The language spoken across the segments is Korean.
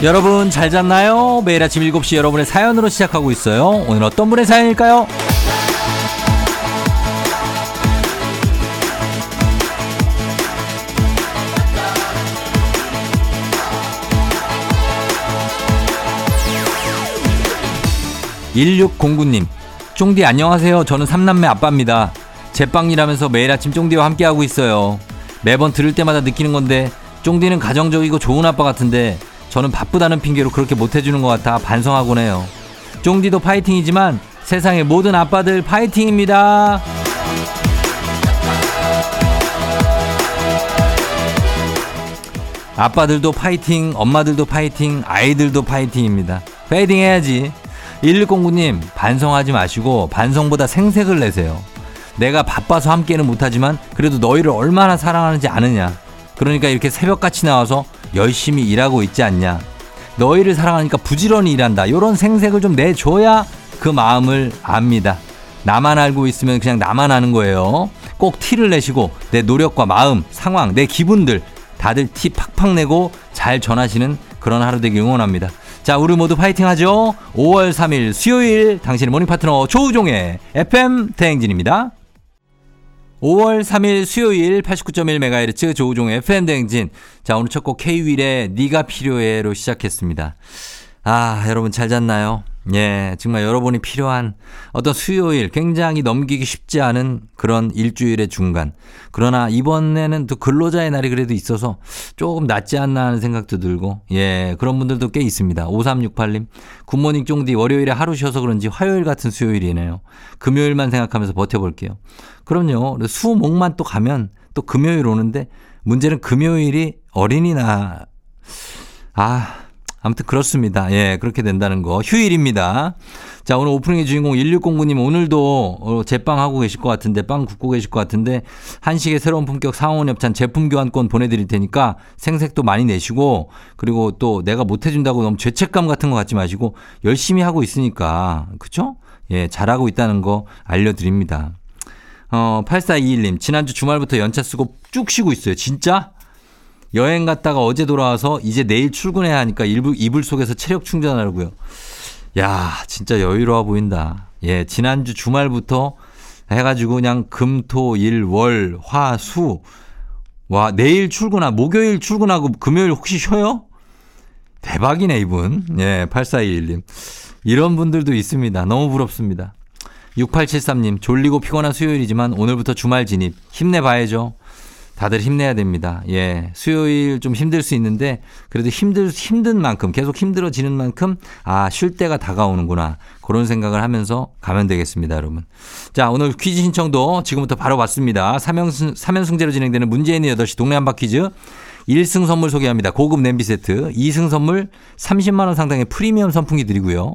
여러분 잘 잤나요? 매일 아침 7시 여러분의 사연으로 시작하고 있어요. 오늘 어떤 분의 사연일까요? 1609님, 쫑디 안녕하세요. 저는 삼남매 아빠입니다. 제빵이라면서 매일 아침 쫑디와 함께하고 있어요. 매번 들을 때마다 느끼는 건데, 쫑디는 가정적이고 좋은 아빠 같은데, 저는 바쁘다는 핑계로 그렇게 못해주는 것 같아 반성하곤 해요. 쫑디도 파이팅이지만 세상의 모든 아빠들 파이팅입니다. 아빠들도 파이팅, 엄마들도 파이팅, 아이들도 파이팅입니다. 파이팅 해야지. 1109님, 반성하지 마시고 반성보다 생색을 내세요. 내가 바빠서 함께는 못하지만 그래도 너희를 얼마나 사랑하는지 아느냐. 그러니까 이렇게 새벽같이 나와서 열심히 일하고 있지 않냐. 너희를 사랑하니까 부지런히 일한다. 이런 생색을 좀 내줘야 그 마음을 압니다. 나만 알고 있으면 그냥 나만 아는 거예요. 꼭 티를 내시고 내 노력과 마음, 상황, 내 기분들 다들 티 팍팍 내고 잘 전하시는 그런 하루 되길 응원합니다. 자, 우리 모두 파이팅 하죠. 5월 3일 수요일 당신의 모닝 파트너 조우종의 FM 대행진입니다. 5월 3일 수요일 89.1MHz 조우종의 FM대행진. 자, 오늘 첫 곡 K-윌의 니가 필요해로 시작했습니다. 아, 여러분 잘 잤나요? 예, 정말 여러분이 필요한 어떤 수요일 굉장히 넘기기 쉽지 않은 그런 일주일의 중간. 그러나 이번에는 또 근로자의 날이 그래도 있어서 조금 낫지 않나 하는 생각도 들고, 예, 그런 분들도 꽤 있습니다. 5368님, 굿모닝 쫑디 월요일에 하루 쉬어서 그런지 화요일 같은 수요일이네요. 금요일만 생각하면서 버텨볼게요. 그럼요. 수 목만 또 가면 또 금요일 오는데 문제는 금요일이 어린이날, 아, 아무튼 그렇습니다. 예, 그렇게 된다는 거. 휴일입니다. 자, 오늘 오프닝의 주인공 1609님 오늘도 어, 제빵 하고 계실 것 같은데, 빵 굽고 계실 것 같은데, 한식의 새로운 품격 상원 협찬 제품 교환권 보내드릴 테니까 생색도 많이 내시고, 그리고 또 내가 못해준다고 너무 죄책감 같은 거 갖지 마시고, 열심히 하고 있으니까, 그쵸? 예, 잘하고 있다는 거 알려드립니다. 어, 8421님, 지난주 주말부터 연차 쓰고 쭉 쉬고 있어요. 진짜? 여행 갔다가 어제 돌아와서 이제 내일 출근해야 하니까 이불, 이불 속에서 체력 충전하려고요. 야, 진짜 여유로워 보인다. 예, 지난주 주말부터 해가지고 그냥 금, 토, 일, 월, 화, 수. 와, 내일 출근하, 목요일 출근하고 금요일 혹시 쉬어요? 대박이네, 이분. 예, 8421님. 이런 분들도 있습니다. 너무 부럽습니다. 6873님, 졸리고 피곤한 수요일이지만 오늘부터 주말 진입. 힘내봐야죠. 다들 힘내야 됩니다. 예. 수요일 좀 힘들 수 있는데 그래도 힘들, 힘든 만큼 계속 힘들어지는 만큼 아, 쉴 때가 다가오는구나. 그런 생각을 하면서 가면 되겠습니다, 여러분. 자, 오늘 퀴즈 신청도 지금부터 바로 받습니다. 3연승, 3연승제로 진행되는 문재인의 8시 동네 한바 퀴즈. 1승 선물 소개합니다. 고급 냄비 세트. 2승 선물 30만 원 상당의 프리미엄 선풍기 드리고요.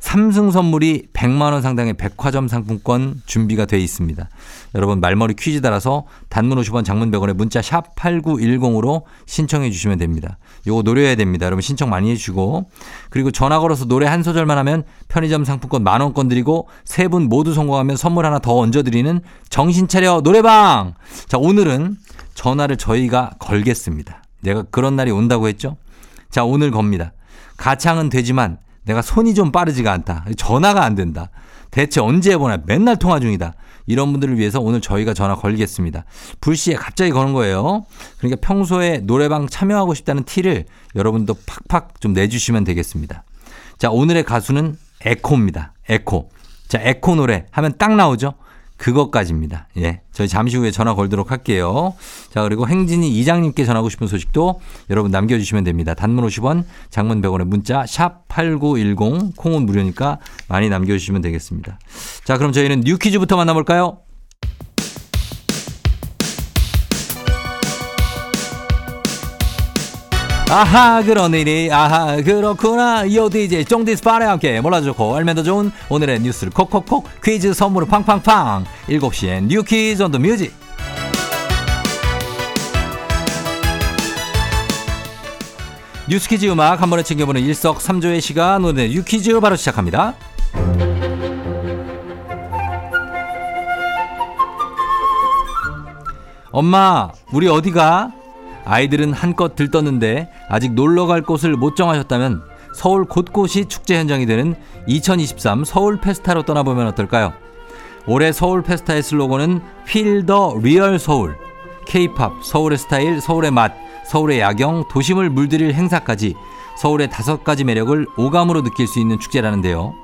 3승 선물이 100만 원 상당의 백화점 상품권 준비가 되어 있습니다. 여러분 말머리 퀴즈 따라서 단문 50원 장문 100원에 문자 샵 8910으로 신청해 주시면 됩니다. 요거 노려야 됩니다. 여러분 신청 많이 해 주시고 그리고 전화 걸어서 노래 한 소절만 하면 편의점 상품권 만 원권 드리고 세 분 모두 성공하면 선물 하나 더 얹어 드리는 정신 차려 노래방! 자 오늘은 전화를 저희가 걸겠습니다. 내가 그런 날이 온다고 했죠? 자 오늘 겁니다. 가창은 되지만 내가 손이 좀 빠르지가 않다. 전화가 안 된다. 대체 언제 해보나 맨날 통화 중이다. 이런 분들을 위해서 오늘 저희가 전화 걸겠습니다. 불시에 갑자기 거는 거예요. 그러니까 평소에 노래방 참여하고 싶다는 티를 여러분도 팍팍 좀 내주시면 되겠습니다. 자, 오늘의 가수는 에코입니다. 에코. 자, 에코 노래 하면 딱 나오죠? 그것까지입니다. 예. 저희 잠시 후에 전화 걸도록 할게요. 자, 그리고 행진이 이장님께 전하고 싶은 소식도 여러분 남겨주시면 됩니다. 단문 50원, 장문 100원의 문자, 샵 8910, 콩은 무료니까 많이 남겨주시면 되겠습니다. 자, 그럼 저희는 뉴 퀴즈부터 만나볼까요? 아하 그런 일이. 아하 그렇구나. 요 DJ 쫑디스 파레 함께 몰라주고 알면 더 좋은 오늘의 뉴스를 콕콕콕 퀴즈 선물을 팡팡팡. 7시엔 New Quiz on the Music. 뉴스 퀴즈 음악 한 번에 챙겨보는 일석삼조의 시간. 오늘의 New Quiz 바로 시작합니다. 엄마 우리 어디가? 아이들은 한껏 들떴는데 아직 놀러 갈 곳을 못 정하셨다면 서울 곳곳이 축제 현장이 되는 2023 서울 페스타로 떠나보면 어떨까요? 올해 서울 페스타의 슬로건은 Feel the Real Seoul. K-팝, 서울의 스타일, 서울의 맛, 서울의 야경, 도심을 물들일 행사까지 서울의 다섯 가지 매력을 오감으로 느낄 수 있는 축제라는데요.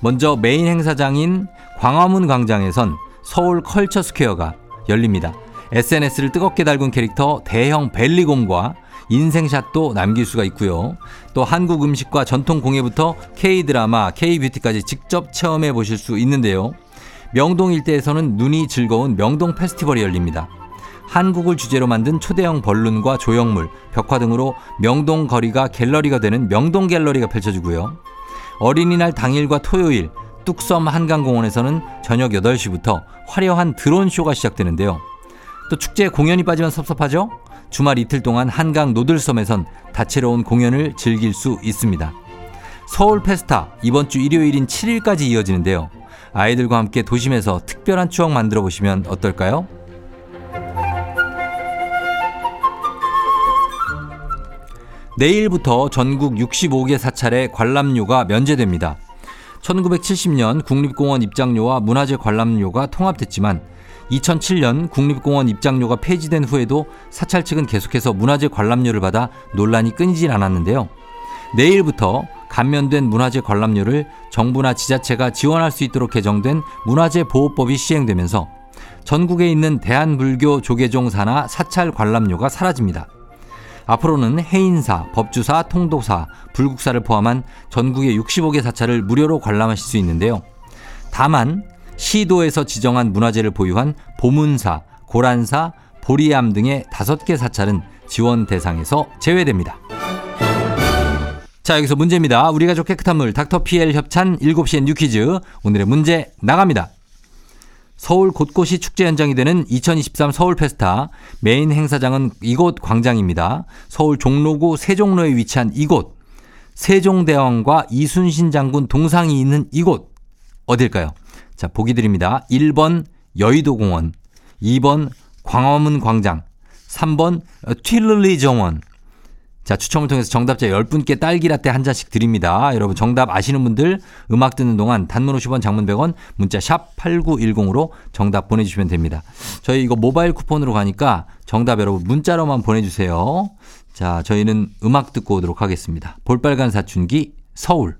먼저 메인 행사장인 광화문 광장에선 서울 컬처 스퀘어가 열립니다. SNS를 뜨겁게 달군 캐릭터 대형 벨리곰과 인생샷도 남길 수가 있고요. 또 한국 음식과 전통 공예부터 K-드라마, K-뷰티까지 직접 체험해 보실 수 있는데요. 명동 일대에서는 눈이 즐거운 명동 페스티벌이 열립니다. 한국을 주제로 만든 초대형 balloon과 조형물, 벽화 등으로 명동 거리가 갤러리가 되는 명동 갤러리가 펼쳐지고요. 어린이날 당일과 토요일 뚝섬 한강공원에서는 저녁 8시부터 화려한 드론쇼가 시작되는데요. 또 축제에 공연이 빠지면 섭섭하죠? 주말 이틀 동안 한강 노들섬에선 다채로운 공연을 즐길 수 있습니다. 서울 페스타 이번 주 일요일인 7일까지 이어지는데요. 아이들과 함께 도심에서 특별한 추억 만들어 보시면 어떨까요? 내일부터 전국 65개 사찰의 관람료가 면제됩니다. 1970년 국립공원 입장료와 문화재 관람료가 통합됐지만 2007년 국립공원 입장료가 폐지된 후에도 사찰 측은 계속해서 문화재 관람료를 받아 논란이 끊이질 않았는데요. 내일부터 감면된 문화재 관람료를 정부나 지자체가 지원할 수 있도록 개정된 문화재 보호법이 시행되면서 전국에 있는 대한불교 조계종사나 사찰 관람료가 사라집니다. 앞으로는 해인사, 법주사, 통도사, 불국사를 포함한 전국의 65개 사찰을 무료로 관람하실 수 있는데요. 다만 시도에서 지정한 문화재를 보유한 보문사, 고란사, 보리암 등의 다섯 개 사찰은 지원 대상에서 제외됩니다. 자, 여기서 문제입니다. 우리 가족 깨끗한 물 닥터 PL 협찬 7시엔 뉴퀴즈. 오늘의 문제 나갑니다. 서울 곳곳이 축제 현장이 되는 2023 서울 페스타 메인 행사장은 이곳 광장입니다. 서울 종로구 세종로에 위치한 이곳 세종대왕과 이순신 장군 동상이 있는 이곳 어딜까요? 자, 보기 드립니다. 1번 여의도공원, 2번 광화문 광장, 3번 튀르리 정원. 자, 추첨을 통해서 정답자 10분께 딸기 라떼 한 잔씩 드립니다. 여러분 정답 아시는 분들 음악 듣는 동안 단문 50원 장문 100원 문자 샵 8910으로 정답 보내주시면 됩니다. 저희 이거 모바일 쿠폰으로 가니까 정답 여러분 문자로만 보내주세요. 자, 저희는 음악 듣고 오도록 하겠습니다. 볼빨간 사춘기 서울.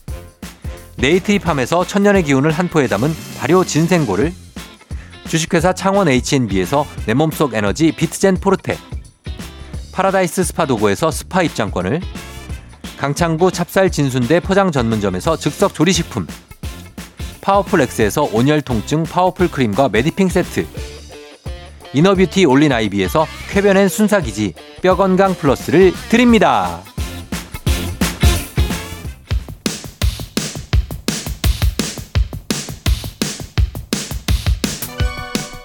네이트리팜에서 천년의 기운을 한 포에 담은 발효 진생고를 주식회사 창원 H&B에서 내 몸속 에너지 비트젠 포르테 파라다이스 스파 도고에서 스파 입장권을 강창구 찹쌀 진순대 포장 전문점에서 즉석 조리식품 파워풀 엑스에서 온열 통증 파워풀 크림과 메디핑 세트 이너뷰티 올린 아이비에서 쾌변엔 순사기지 뼈건강 플러스를 드립니다.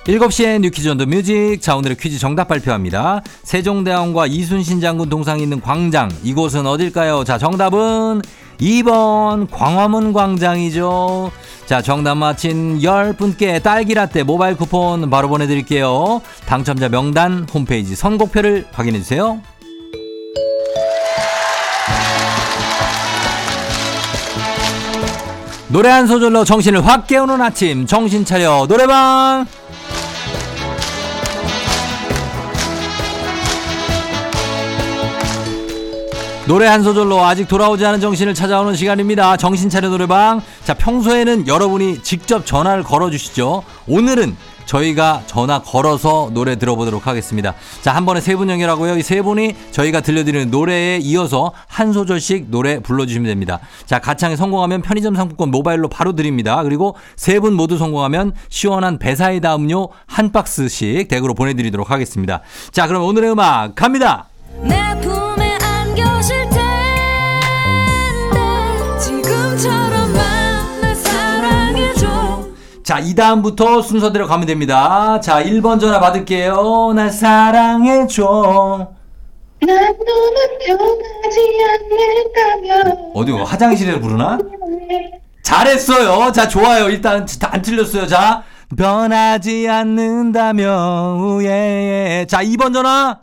7시엔 뉴퀴즈 온더 뮤직. 자, 오늘의 퀴즈 정답 발표합니다. 세종대왕과 이순신 장군 동상이 있는 광장. 이곳은 어딜까요? 자, 정답은 2번 광화문 광장이죠. 자, 정답 맞힌 10분께 딸기라떼 모바일 쿠폰 바로 보내드릴게요. 당첨자 명단 홈페이지 선곡표를 확인해주세요. 노래 한 소절로 정신을 확 깨우는 아침 정신 차려 노래방 노래 한 소절로 아직 돌아오지 않은 정신을 찾아오는 시간입니다. 정신 차려 노래방. 자, 평소에는 여러분이 직접 전화를 걸어 주시죠. 오늘은 저희가 전화 걸어서 노래 들어보도록 하겠습니다. 자, 한 번에 세 분 연결하고요. 이 세 분이 저희가 들려드리는 노래에 이어서 한 소절씩 노래 불러주시면 됩니다. 자, 가창에 성공하면 편의점 상품권 모바일로 바로 드립니다. 그리고 세 분 모두 성공하면 시원한 배사이다 음료 한 박스씩 댁으로 보내드리도록 하겠습니다. 자, 그럼 오늘의 음악 갑니다! 자, 이 다음부터 순서대로 가면 됩니다. 자, 1번 전화 받을게요. 날 사랑해줘. 난 너만 변하지 않는다면 어디, 화장실에서 부르나? 잘했어요. 자, 좋아요. 일단 안 틀렸어요. 자, 변하지 않는다면, 우예. 자, 2번 전화.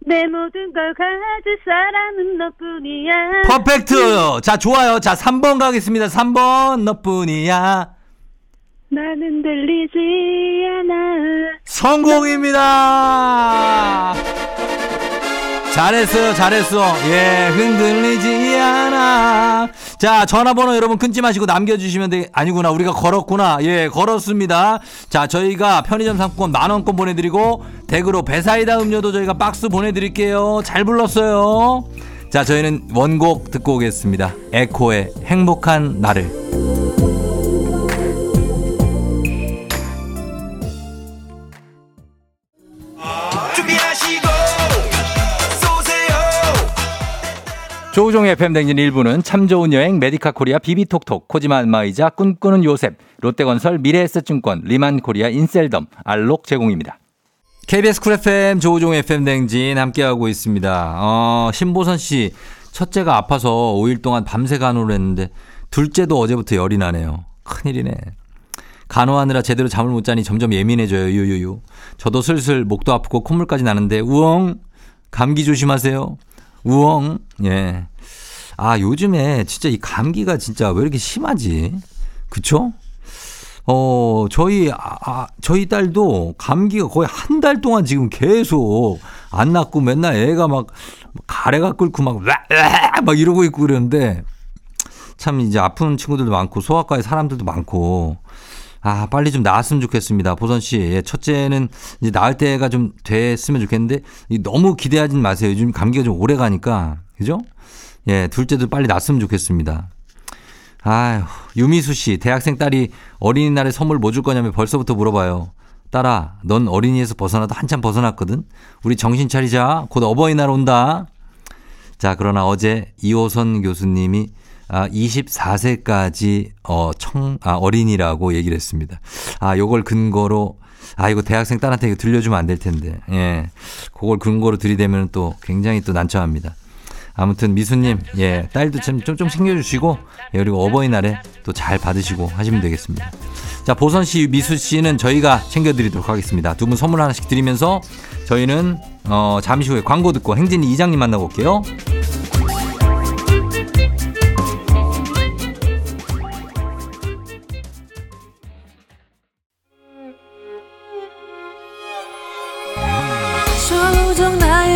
내 모든 걸 가질 사람은 너뿐이야 퍼펙트. 자, 좋아요. 자, 3번 가겠습니다. 3번. 너뿐이야. 나는 들리지 않아 성공입니다. 잘했어요, 잘했어. 예, 흔들리지 않아. 자, 전화번호 여러분 끊지 마시고 남겨주시면 돼. 아니구나, 우리가 걸었구나. 예, 걸었습니다. 자, 저희가 편의점 상품권 만원권 보내드리고, 댁으로 배사이다 음료도 저희가 박스 보내드릴게요. 잘 불렀어요. 자, 저희는 원곡 듣고 오겠습니다. 에코의 행복한 나를. 조우종의 FM대행진 1부는 참 좋은 여행 메디카 코리아 비비톡톡 코지마 안마의자 꿈꾸는 요셉 롯데건설 미래에셋증권 리만코리아 인셀덤 알록 제공입니다. KBS 쿨 FM 조우종의 FM대행진 함께하고 있습니다. 어, 신보선 씨 첫째가 아파서 5일 동안 밤새 간호를 했는데 둘째도 어제부터 열이 나네요. 큰일이네. 간호하느라 제대로 잠을 못 자니 점점 예민해져요. 유유유. 저도 슬슬 목도 아프고 콧물까지 나는데 우엉 감기 조심하세요. 우엉 예. 아 요즘에 진짜 이 감기가 진짜 왜 이렇게 심하지? 그쵸? 어 저희 아, 아, 저희 딸도 감기가 거의 한 달 동안 지금 계속 안 낫고 맨날 애가 막 가래가 끓고 막, 으악, 막 이러고 있고 그러는데 참 이제 아픈 친구들도 많고 소아과에 사람들도 많고 아, 빨리 좀 나았으면 좋겠습니다. 보선 씨. 예, 첫째는 이제 나을 때가 좀 됐으면 좋겠는데 너무 기대하진 마세요. 요즘 감기가 좀 오래 가니까. 그죠? 예, 둘째도 빨리 났으면 좋겠습니다. 아휴, 유미수 씨. 대학생 딸이 어린이날에 선물 뭐 줄 거냐면 벌써부터 물어봐요. 딸아, 넌 어린이에서 벗어나도 한참 벗어났거든? 우리 정신 차리자. 곧 어버이날 온다. 자, 그러나 어제 이호선 교수님이 아, 24세까지 어, 청, 아, 어린이라고 얘기를 했습니다. 아, 요걸 근거로 아, 이거 대학생 딸한테 이거 들려주면 안 될 텐데. 예. 그걸 근거로 들이대면 또 굉장히 또 난처합니다. 아무튼 미수님, 예, 딸도 좀, 좀, 좀 챙겨주시고, 예, 그리고 어버이날에 또 잘 받으시고 하시면 되겠습니다. 자, 보선 씨, 미수 씨는 저희가 챙겨드리도록 하겠습니다. 두 분 선물 하나씩 드리면서 저희는, 어, 잠시 후에 광고 듣고 행진이 이장님 만나고 올게요.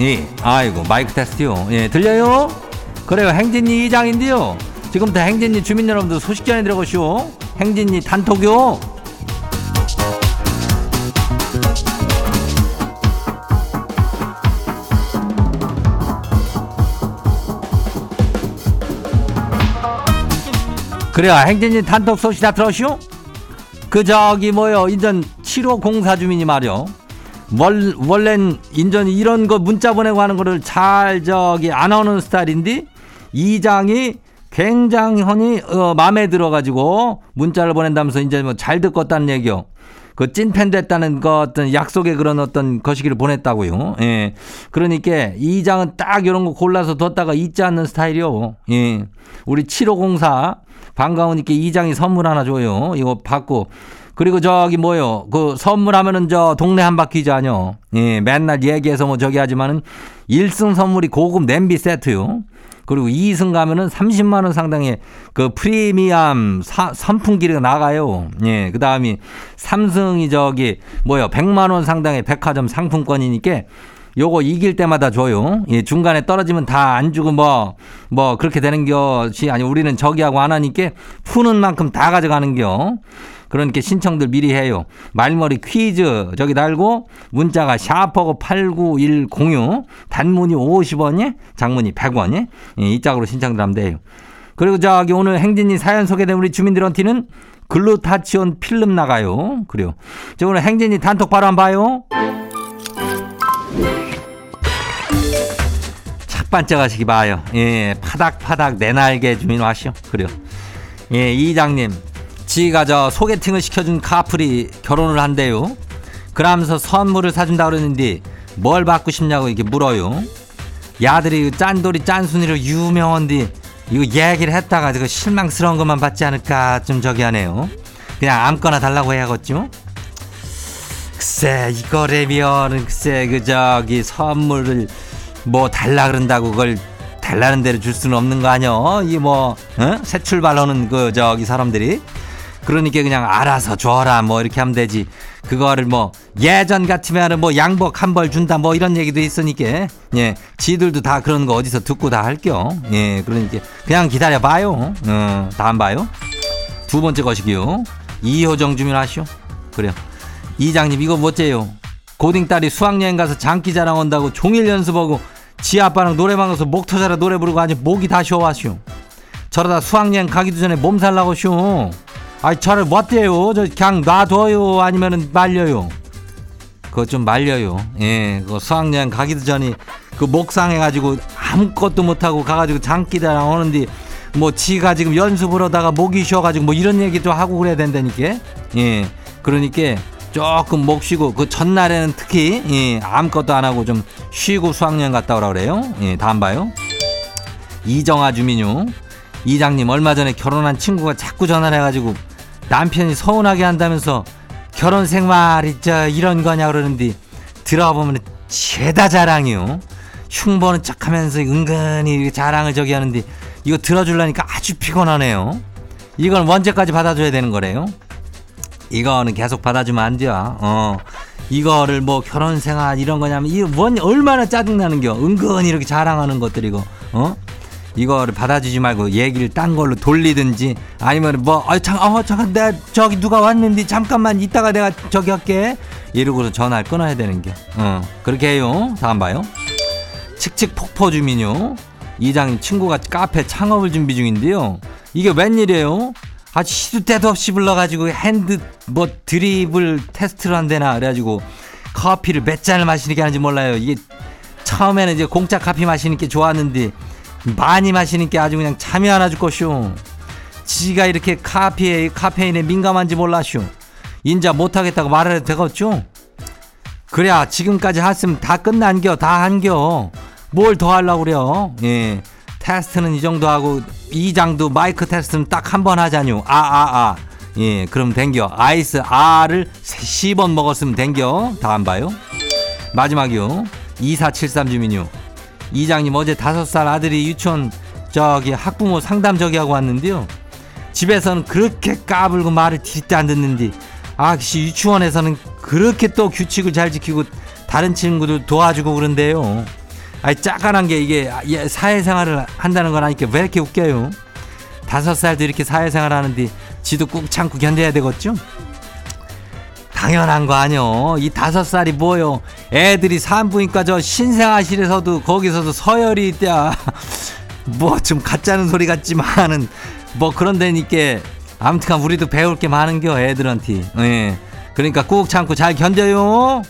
예, 아이고 마이크 테스트요. 예, 들려요? 그래요, 행진이 이장인데요. 지금부터 행진이 주민 여러분들 소식 전해드려보시오. 행진이 단톡요. 그래요, 행진이 단톡 소식 다 들었시오? 그 저기 뭐요, 이전 7호 공사 주민이 말이요. 월, 원래는 인전 이런 거 문자 보내고 하는 거를 잘 저기 안 하는 스타일인데 이장이 굉장히 어, 마음에 들어가지고 문자를 보낸다면서 이제 뭐 잘 듣겠다는 얘기요. 그 찐팬 됐다는 거 어떤 약속의 그런 어떤 거시기를 보냈다고요. 예. 그러니까 이장은 딱 이런 거 골라서 뒀다가 잊지 않는 스타일이요. 예. 우리 7504 반가우니까 이장이 선물 하나 줘요. 이거 받고 그리고 저기 뭐요? 그 선물하면은 저 동네 한 바퀴즈 아뇨. 예, 맨날 얘기해서 뭐 저기 하지만은 1승 선물이 고급 냄비 세트요. 그리고 2승 가면은 30만 원 상당의 그 프리미엄 사, 선풍기가 나가요. 예, 그다음이 3승이 저기 뭐요? 100만 원 상당의 백화점 상품권이니까 요거 이길 때마다 줘요. 예, 중간에 떨어지면 다 안 주고 뭐, 뭐, 그렇게 되는 것이 아니, 우리는 저기하고 안 하니까 푸는 만큼 다 가져가는 겨. 그러니까 신청들 미리 해요. 말머리 퀴즈 저기 달고 문자가 샤퍼고 89106 단문이 50원이 장문이 100원이 이 짝으로 신청들 하면 돼요. 그리고 저기 오늘 행진이 사연 소개된 우리 주민들한테는 글루타치온 필름 나가요. 그래요. 저 오늘 행진이 단톡 바로 한번 봐요. 첫 번째 가시기 봐요. 예, 파닥파닥 내 날개 주민 와시오. 그래요. 예, 이장님. 지가 저 소개팅을 시켜준 카풀이 결혼을 한대요. 그러면서 선물을 사준다 그러는데 뭘 받고 싶냐고 이렇게 물어요. 야들이 짠돌이 짠순이로 유명한데 이거 얘기를 했다가 그 실망스러운 것만 받지 않을까 좀 저기 하네요. 그냥 아무거나 달라고 해야겠죠? 글쎄 이거라면 글쎄 그 저기 선물을 뭐 달라 그런다고 그걸 달라는 대로 줄 수는 없는 거 아니여 이뭐 어? 새 출발하는 그 저기 사람들이 그러니까 그냥 알아서 줘라 뭐 이렇게 하면 되지. 그거를 뭐 예전 같으면은 뭐 양복 한 벌 준다 뭐 이런 얘기도 있으니까. 예 지들도 다 그런 거 어디서 듣고 다 할게요 예 그러니까 그냥 기다려 봐요. 어 다음 봐요. 두 번째 것이기요. 이효정 주민 아시오? 그래요. 이장님 이거 뭐째요. 고딩 딸이 수학여행 가서 장기 자랑 온다고 종일 연습하고 지 아빠랑 노래방 가서 목 터져라 노래 부르고 아주 목이 다 쉬어와쇼 저러다 수학여행 가기도 전에 몸살 나고쇼 아이 저를 못돼요. 저 그냥 놔둬요. 아니면은 말려요. 그거 좀 말려요. 예 그거 수학여행 가기도 전에 그 목상해가지고 아무것도 못하고 가가지고 장기자랑 오는데 뭐 지가 지금 연습을 하다가 목이 쉬어가지고 뭐 이런 얘기도 하고 그래야 된다니까. 예 그러니까 조금 목 쉬고 그 전날에는 특히 예, 아무것도 안 하고 좀 쉬고 수학여행 갔다 오라 그래요. 예 다음 봐요. 이정아 주민요. 이장님 얼마 전에 결혼한 친구가 자꾸 전화를 해가지고 남편이 서운하게 한다면서 결혼 생활 있죠 이런 거냐 그러는데 들어보면 죄다 자랑이요. 흉보는 척하면서 은근히 자랑을 저기 하는데 이거 들어주려니까 아주 피곤하네요. 이걸 언제까지 받아줘야 되는 거래요? 이거는 계속 받아주면 안 돼요. 어. 이거를 뭐 결혼 생활 이런 거냐면 이거 뭔 얼마나 짜증나는겨 은근히 이렇게 자랑하는 것들이고 어 이거를 받아주지 말고 얘기를 딴 걸로 돌리든지 아니면 뭐, 아, 잠, 어, 잠깐, 내가 저기 누가 왔는데 잠깐만 이따가 내가 저기 할게. 이러고서 전화를 끊어야 되는 겨. 어, 그렇게 해요. 다음 봐요. 칙칙 폭포 주민요. 이장님 친구가 카페 창업을 준비 중인데요. 이게 웬일이에요? 아주 시도 때도 없이 불러가지고 hand 뭐 drip을 테스트를 한대나 그래가지고 커피를 몇 잔을 마시니까 하는지 몰라요. 이게 처음에는 이제 공짜 커피 마시는 게 좋았는데 많이 마시니까 아주 그냥 잠이 안 와 죽겄슈. 지가 이렇게 카피에 카페인에 민감한지 몰랐슈. 인자 못하겠다고 말을 해도 되겠죠? 그래야 지금까지 했으면 다 끝난겨 다 한겨. 뭘 더 하려고 그래요? 예. 테스트는 이 정도 하고 이장도 마이크 테스트는 딱 한 번 하자뇨. 아 아 아. 예 그럼 댕겨. 아이스 R을 10번 먹었으면 댕겨. 다음 봐요. 마지막이요. 2473 주민요 이장님 어제 다섯 살 아들이 유치원 저기 학부모 상담 저기 하고 왔는데요. 집에서는 그렇게 까불고 말을 뒤때 안 듣는데 아씨 유치원에서는 그렇게 또 규칙을 잘 지키고 다른 친구들 도와주고 그런데요. 아이 짜간한 게 이게 사회생활을 한다는 건 아니까 왜 이렇게 웃겨요? 다섯 살도 이렇게 사회생활 하는데 지도 꾹 참고 견뎌야 되겠죠? 당연한 거 아니요. 이 다섯 살이 뭐요? 애들이 산부인과 저 신생아실에서도 거기서도 서열이 있대야. 뭐좀 가짜는 소리 같지만은 뭐 그런 데니까 아무튼 우리도 배울 게 많은겨 애들한테. 예. 그러니까 꾹 참고 잘 견뎌요.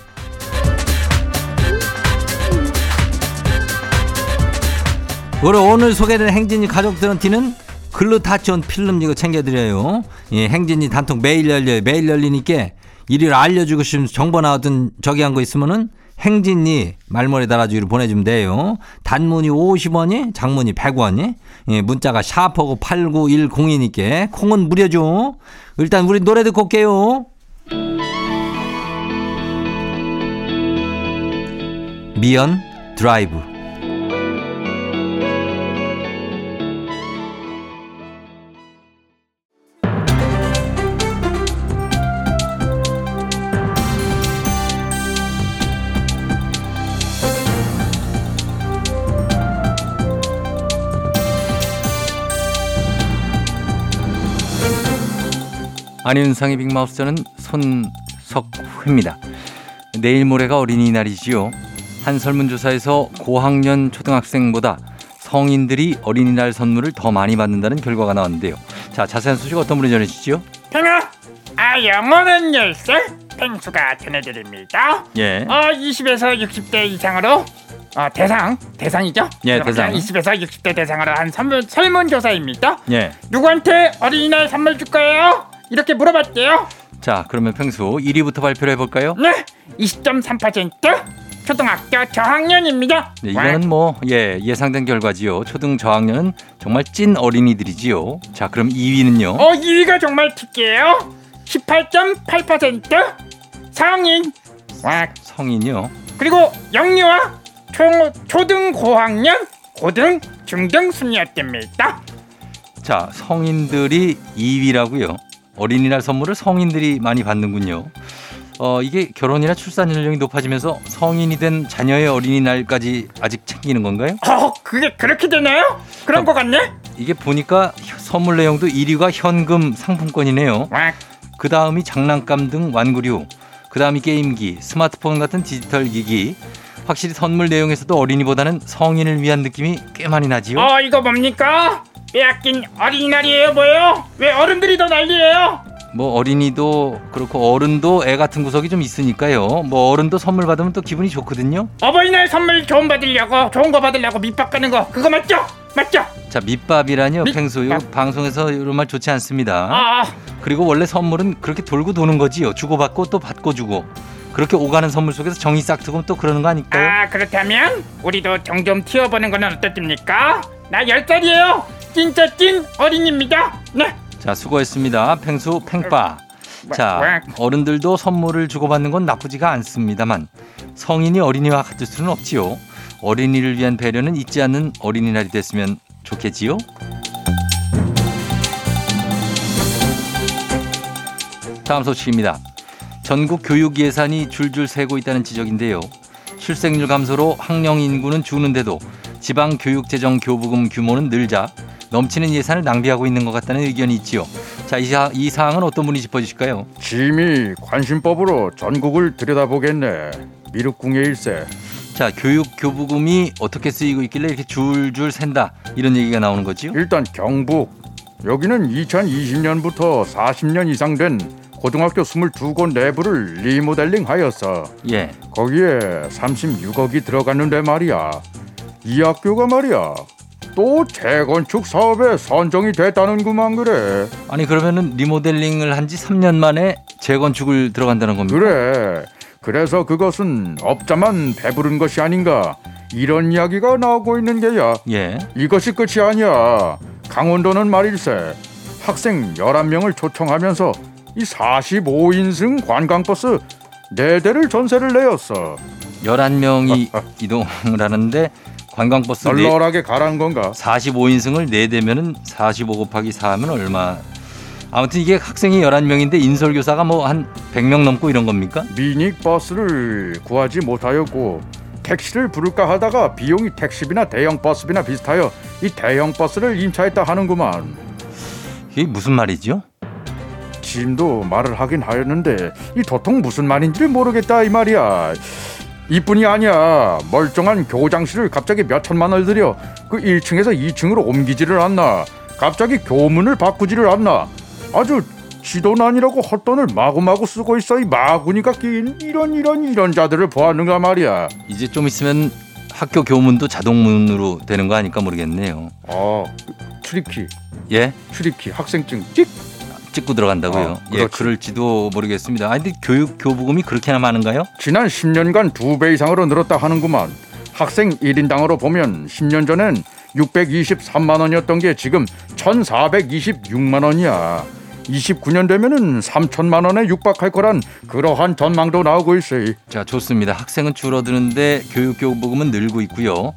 우리 오늘 소개된 행진이 가족들한테는 글루타치온 필름 이거 챙겨드려요. 예, 행진이 단통 매일 열려요. 매일 열리니까 일일 알려주고 싶은 정보 나왔던 저기 한 거 있으면은 행진이 말머리 달아주기로 보내주면 돼요. 단문이 50원이, 장문이 100원이, 예, 문자가 샤퍼고 8910이니까 콩은 무료죠. 일단 우리 노래 듣고 올게요. 미연 드라이브. 안윤상의 빅마우스 저는 손석회입니다. 내일 모레가 어린이날이지요. 한 설문조사에서 고학년 초등학생보다 성인들이 어린이날 선물을 더 많이 받는다는 결과가 나왔는데요. 자, 자세한 소식 어떤 분이 전해주시죠? 팽아 아 영어는 열쇠 팽수가 전해드립니다 예. 어 20에서 60대 이상으로 어 대상 대상이죠 예, 대상. 20에서 60대 대상으로 한 선물, 설문조사입니다 예. 누구한테 어린이날 선물 줄 거예요? 이렇게 물어봤대요 자, 그러면 펭수 1위부터 발표를 해볼까요? 네 20.3% 초등학교 저학년입니다 네, 이거는 뭐, 예, 예상된 결과지요. 초등 저학년은 정말 찐 어린이들이지요. 자, 그럼 2위는요? 어 2위가 정말 특이해요 18.8% 성인 와 성인이요. 그리고 영유아 초, 초등 고학년 고등 중등 순이었답니다 자, 성인들이 2위라고요. 어린이날 선물을 성인들이 많이 받는군요. 어, 이게 결혼이나 출산 연령이 높아지면서 성인이 된 자녀의 어린이날까지 아직 챙기는 건가요? 어 그게 그렇게 되나요? 그런 거 같네 이게 보니까 선물 내용도 1위가 현금 상품권이네요. 와그 다음이 장난감 등 완구류, 그 다음이 게임기, 스마트폰 같은 디지털 기기. 확실히 선물 내용에서도 어린이보다는 성인을 위한 느낌이 꽤 많이 나지요. 어 이거 뭡니까? 빼앗긴 어린이날이에요 뭐예요? 왜 어른들이 더 난리예요? 뭐 어린이도 그렇고 어른도 애 같은 구석이 좀 있으니까요. 뭐 어른도 선물 받으면 또 기분이 좋거든요. 어버이날 선물 좋은 받으려고 좋은 거 받으려고 밑밥 가는 거 그거 맞죠? 맞죠? 자 밑밥이라뇨 밑- 펭수 요 아. 방송에서 이런 말 좋지 않습니다. 아, 아 그리고 원래 선물은 그렇게 돌고 도는 거지요. 주고받고 또 받고 주고 그렇게 오가는 선물 속에서 정이 싹 트고 또 그러는 거 아닐까요? 아 그렇다면 우리도 정 좀 튀어보는 거는 어떻습니까? 나 열살이에요 진짜 찐 어린이입니다 네 자 수고했습니다. 펭수 팽빠. 자 어른들도 선물을 주고받는 건 나쁘지가 않습니다만 성인이 어린이와 같을 수는 없지요. 어린이를 위한 배려는 잊지 않는 어린이날이 됐으면 좋겠지요. 다음 소식입니다. 전국 교육 예산이 줄줄 새고 있다는 지적인데요. 출생률 감소로 학령 인구는 주는데도 지방 교육 재정 교부금 규모는 늘자 넘치는 예산을 낭비하고 있는 것 같다는 의견이 있지요. 자, 이, 사, 이 사항은 어떤 분이 짚어주실까요? 짐이 관심법으로 전국을 들여다보겠네. 미륵궁의 일세. 자, 교육 교부금이 어떻게 쓰이고 있길래 이렇게 줄줄 샌다 이런 얘기가 나오는 거지요? 일단 경북. 여기는 2020년부터 40년 이상 된 고등학교 22곳 내부를 리모델링 하였어. 예. 거기에 36억이 들어갔는데 말이야. 이 학교가 말이야. 또 재건축 사업에 선정이 됐다는구만 그래. 아니 그러면은 리모델링을 한 지 3년 만에 재건축을 들어간다는 겁니다. 그래. 그래서 그것은 업자만 배부른 것이 아닌가. 이런 이야기가 나오고 있는 게야. 예. 이것이 끝이 아니야. 강원도는 말일세. 학생 11명을 초청하면서 이 45인승 관광버스 4대를 전세를 내었어. 11명이 이동을 하는데 관광버스 네, 널널하게 가란 건가? 45인승을 4대면은 45 곱하기 4하면 얼마 아무튼 이게 학생이 11명인데 인솔교사가 뭐 한 100명 넘고 이런 겁니까? 미니 버스를 구하지 못하였고 택시를 부를까 하다가 비용이 택시비나 대형 버스비나 비슷하여 이 대형 버스를 임차했다 하는구만. 이게 무슨 말이죠? 짐도 말을 하긴 하였는데 이 도통 무슨 말인지를 모르겠다 이 말이야. 이뿐이 아니야. 멀쩡한 교장실을 갑자기 몇 천만 원을 들여 그 1층에서 2층으로 옮기지를 않나. 갑자기 교문을 바꾸지를 않나? 아주 지도는 아니라고 헛돈을 마구마구 쓰고 있어 이 마구니가 낀 이런 이런 이런 자들을 보았는가 말이야. 이제 좀 있으면 학교 교문도 자동문으로 되는 거 아닐까 모르겠네요. 아 출입키 예? 출입키 학생증 찍. 찍고 들어간다고요? 어, 예. 그럴지도 모르겠습니다. 아, 근데 교육 교부금이 그렇게나 많은가요? 지난 10년간 두 배 이상으로 늘었다 하는구만. 학생 1인당으로 보면 10년 전엔 623만 원이었던 게 지금 1,426만 원이야. 29년 되면은 3천만 원에 육박할 거란 그러한 전망도 나오고 있어. 자, 좋습니다. 학생은 줄어드는데 교육 교부금은 늘고 있고요.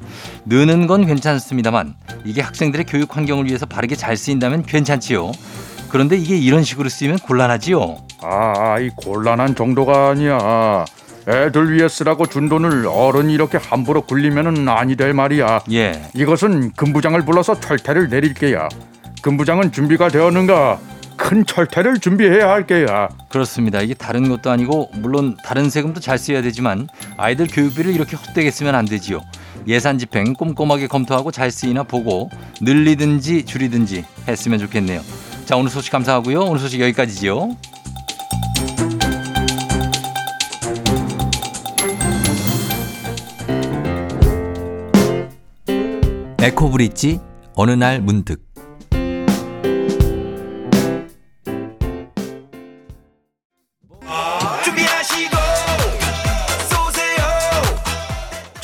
느는 건 괜찮습니다만 이게 학생들의 교육 환경을 위해서 바르게 잘 쓰인다면 괜찮지요. 그런데 이게 이런 식으로 쓰이면 곤란하지요. 아, 이 곤란한 정도가 아니야. 애들 위해 쓰라고 준 돈을 어른이 이렇게 함부로 굴리면은 아니 될 말이야. 예. 이것은 금부장을 불러서 철퇴를 내릴 게야. 금부장은 준비가 되었는가? 큰 철퇴를 준비해야 할 게야. 그렇습니다. 이게 다른 것도 아니고 물론 다른 세금도 잘 써야 되지만 아이들 교육비를 이렇게 헛되게 쓰면 안 되지요. 예산 집행 꼼꼼하게 검토하고 잘 쓰이나 보고 늘리든지 줄이든지 했으면 좋겠네요. 자 오늘 소식 감사하고요. 오늘 소식 여기까지지요. 에코브릿지 어느 날 문득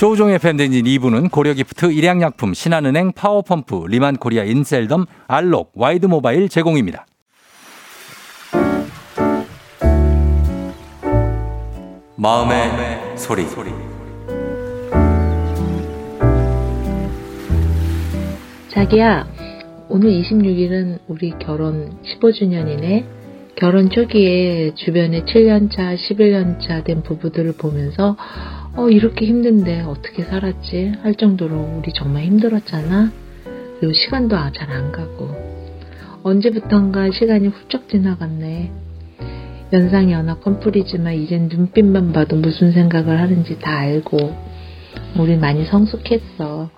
조우종의 팬데진 2부는 고려기프트, 일양약품, 신한은행, 파워펌프, 리만코리아 인셀덤, 알록, 와이드모바일 제공입니다. 마음의, 소리. 자기야, 오늘 26일은 우리 결혼 15주년이네. 결혼 초기에 주변에 7년차, 11년차 된 부부들을 보면서, 어, 이렇게 힘든데 어떻게 살았지? 할 정도로 우리 정말 힘들었잖아? 그리고 시간도 잘 안 가고. 언제부턴가 시간이 훌쩍 지나갔네. 연상 연하 커플이지만 이젠 눈빛만 봐도 무슨 생각을 하는지 다 알고, 우리 많이 성숙했어.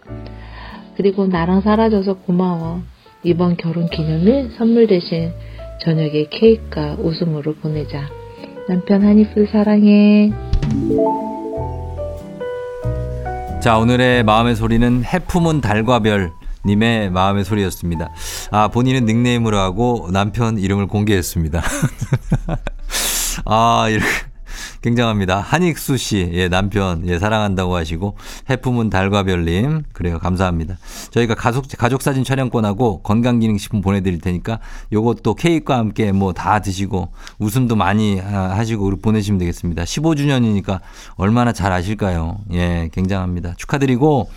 그리고 나랑 살아줘서 고마워. 이번 결혼 기념일 선물 대신 저녁에 케이크와 웃음으로 보내자. 남편 한이풀 사랑해. 자, 오늘의 마음의 소리는 해품은 달과 별 님의 마음의 소리였습니다. 아, 본인은 닉네임으로 하고 남편 이름을 공개했습니다. 아, 이렇게 굉장합니다. 한익수 씨, 예, 남편, 예, 사랑한다고 하시고, 해품은 달과 별님, 그래요. 감사합니다. 저희가 가족, 가족 사진 촬영권하고 건강기능식품 보내드릴 테니까 요것도 케이크와 함께 뭐 다 드시고, 웃음도 많이 하- 하시고, 보내시면 되겠습니다. 15주년이니까 얼마나 잘 아실까요? 예, 굉장합니다. 축하드리고,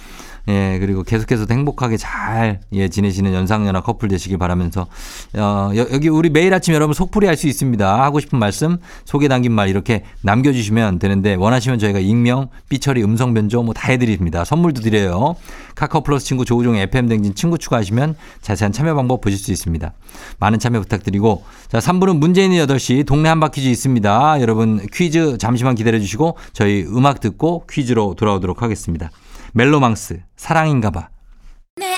예, 그리고 계속해서 행복하게 잘, 예, 지내시는 연상연하 커플 되시길 바라면서, 어, 여, 여기 우리 매일 아침 여러분 속풀이 할 수 있습니다. 하고 싶은 말씀, 소개 담긴 말 이렇게 남겨 주시면 되는데, 원하시면 저희가 익명, 삐처리, 음성 변조 뭐 다 해 드립니다. 선물도 드려요. 카카오 플러스 친구 조우종 FM 댕진 친구 추가하시면 자세한 참여 방법 보실 수 있습니다. 많은 참여 부탁드리고, 자, 3부는 문제 있는 8시 동네 한바퀴즈 있습니다. 여러분 퀴즈 잠시만 기다려 주시고, 저희 음악 듣고 퀴즈로 돌아오도록 하겠습니다. 멜로망스, 사랑인가봐. 내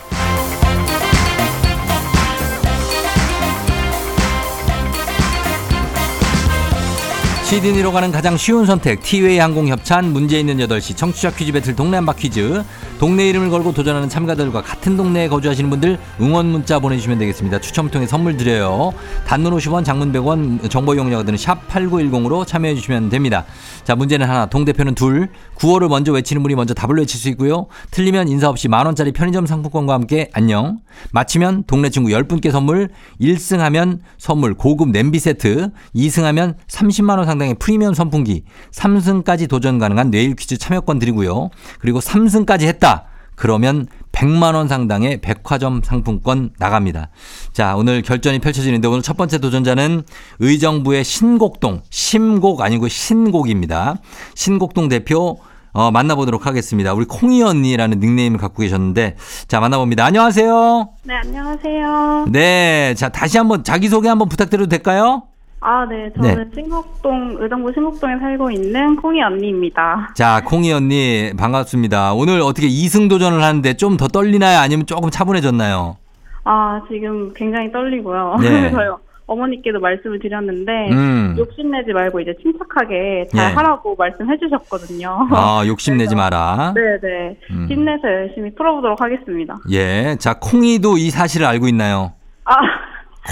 시드니로 가는 가장 쉬운 선택 티웨이 항공 협찬 문제 있는 8시 청취자 퀴즈 배틀 동네 한바 퀴즈 동네 이름을 걸고 도전하는 참가들과 같은 동네에 거주하시는 분들 응원 문자 보내주시면 되겠습니다. 추첨 통해 선물 드려요. 단문 50원, 장문 100원, 정보 이용료가 드는 샵 8910으로 참여해 주시면 됩니다. 자, 문제는 하나, 동대표는 둘. 구호를 먼저 외치는 분이 먼저 답을 외칠 수 있고요. 틀리면 인사 없이 만원짜리 편의점 상품권과 함께 안녕. 마치면 동네 친구 10분께 선물, 1승하면 선물 고급 냄비 세트, 2승하면 30만원 상당 의 프리미엄 선풍기, 3승까지 도전 가능한 내일 퀴즈 참여권 드리고요. 그리고 3승까지 했다. 그러면 100만 원 상당의 백화점 상품권 나갑니다. 자, 오늘 결전이 펼쳐지는데 오늘 첫 번째 도전자는 의정부의 신곡동, 심곡 아니고 신곡입니다. 신곡동 대표 어, 만나보도록 하겠습니다. 우리 콩이 언니라는 닉네임을 갖고 계셨는데 자, 만나봅니다. 안녕하세요. 네, 안녕하세요. 네. 자, 다시 한번 자기소개 한번 부탁드려도 될까요? 아, 네. 저는 신곡동, 의정부 신곡동에 살고 있는 콩이 언니입니다. 자, 콩이 언니 반갑습니다. 오늘 어떻게 2승 도전을 하는데 좀 더 떨리나요? 아니면 조금 차분해졌나요? 아, 지금 굉장히 떨리고요. 네. 저요. 어머니께도 말씀을 드렸는데 음. 욕심내지 말고 이제 침착하게 잘 예. 하라고 말씀해 주셨거든요. 아, 욕심내지 마라. 네네. 음. 힘내서 열심히 풀어보도록 하겠습니다. 예. 자, 콩이도 이 사실을 알고 있나요? 아,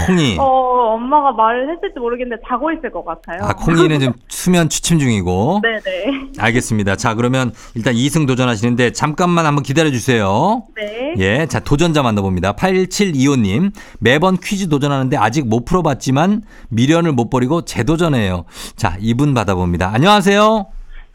콩이. 어, 엄마가 말을 했을지 모르겠는데 자고 있을 것 같아요. 아, 콩이는 지금 수면 취침 중이고. 네네. 알겠습니다. 자, 그러면 일단 2승 도전하시는데 잠깐만 한번 기다려 주세요. 네. 예. 자, 도전자 만나봅니다. 8725님. 매번 퀴즈 도전하는데 아직 못 풀어봤지만 미련을 못 버리고 재도전해요. 자, 이분 받아봅니다. 안녕하세요.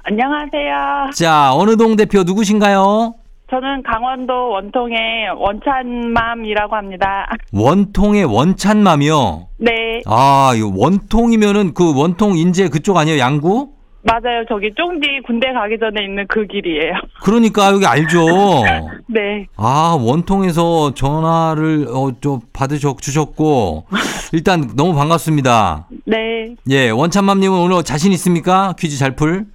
안녕하세요. 자, 어느 동 대표 누구신가요? 저는 강원도 원통의 원찬맘이라고 합니다. 원통의 원찬맘이요. 네, 아, 이거 원통이면은 그 원통 인제 그쪽 아니에요? 양구? 맞아요. 저기 쫑디 군대 가기 전에 있는 그 길이에요. 그러니까 여기 알죠. 네, 아, 원통에서 전화를 어, 좀 받으셨 주셨고 일단 너무 반갑습니다. 네, 예, 원찬맘님은 오늘 자신 있습니까? 퀴즈 잘 풀?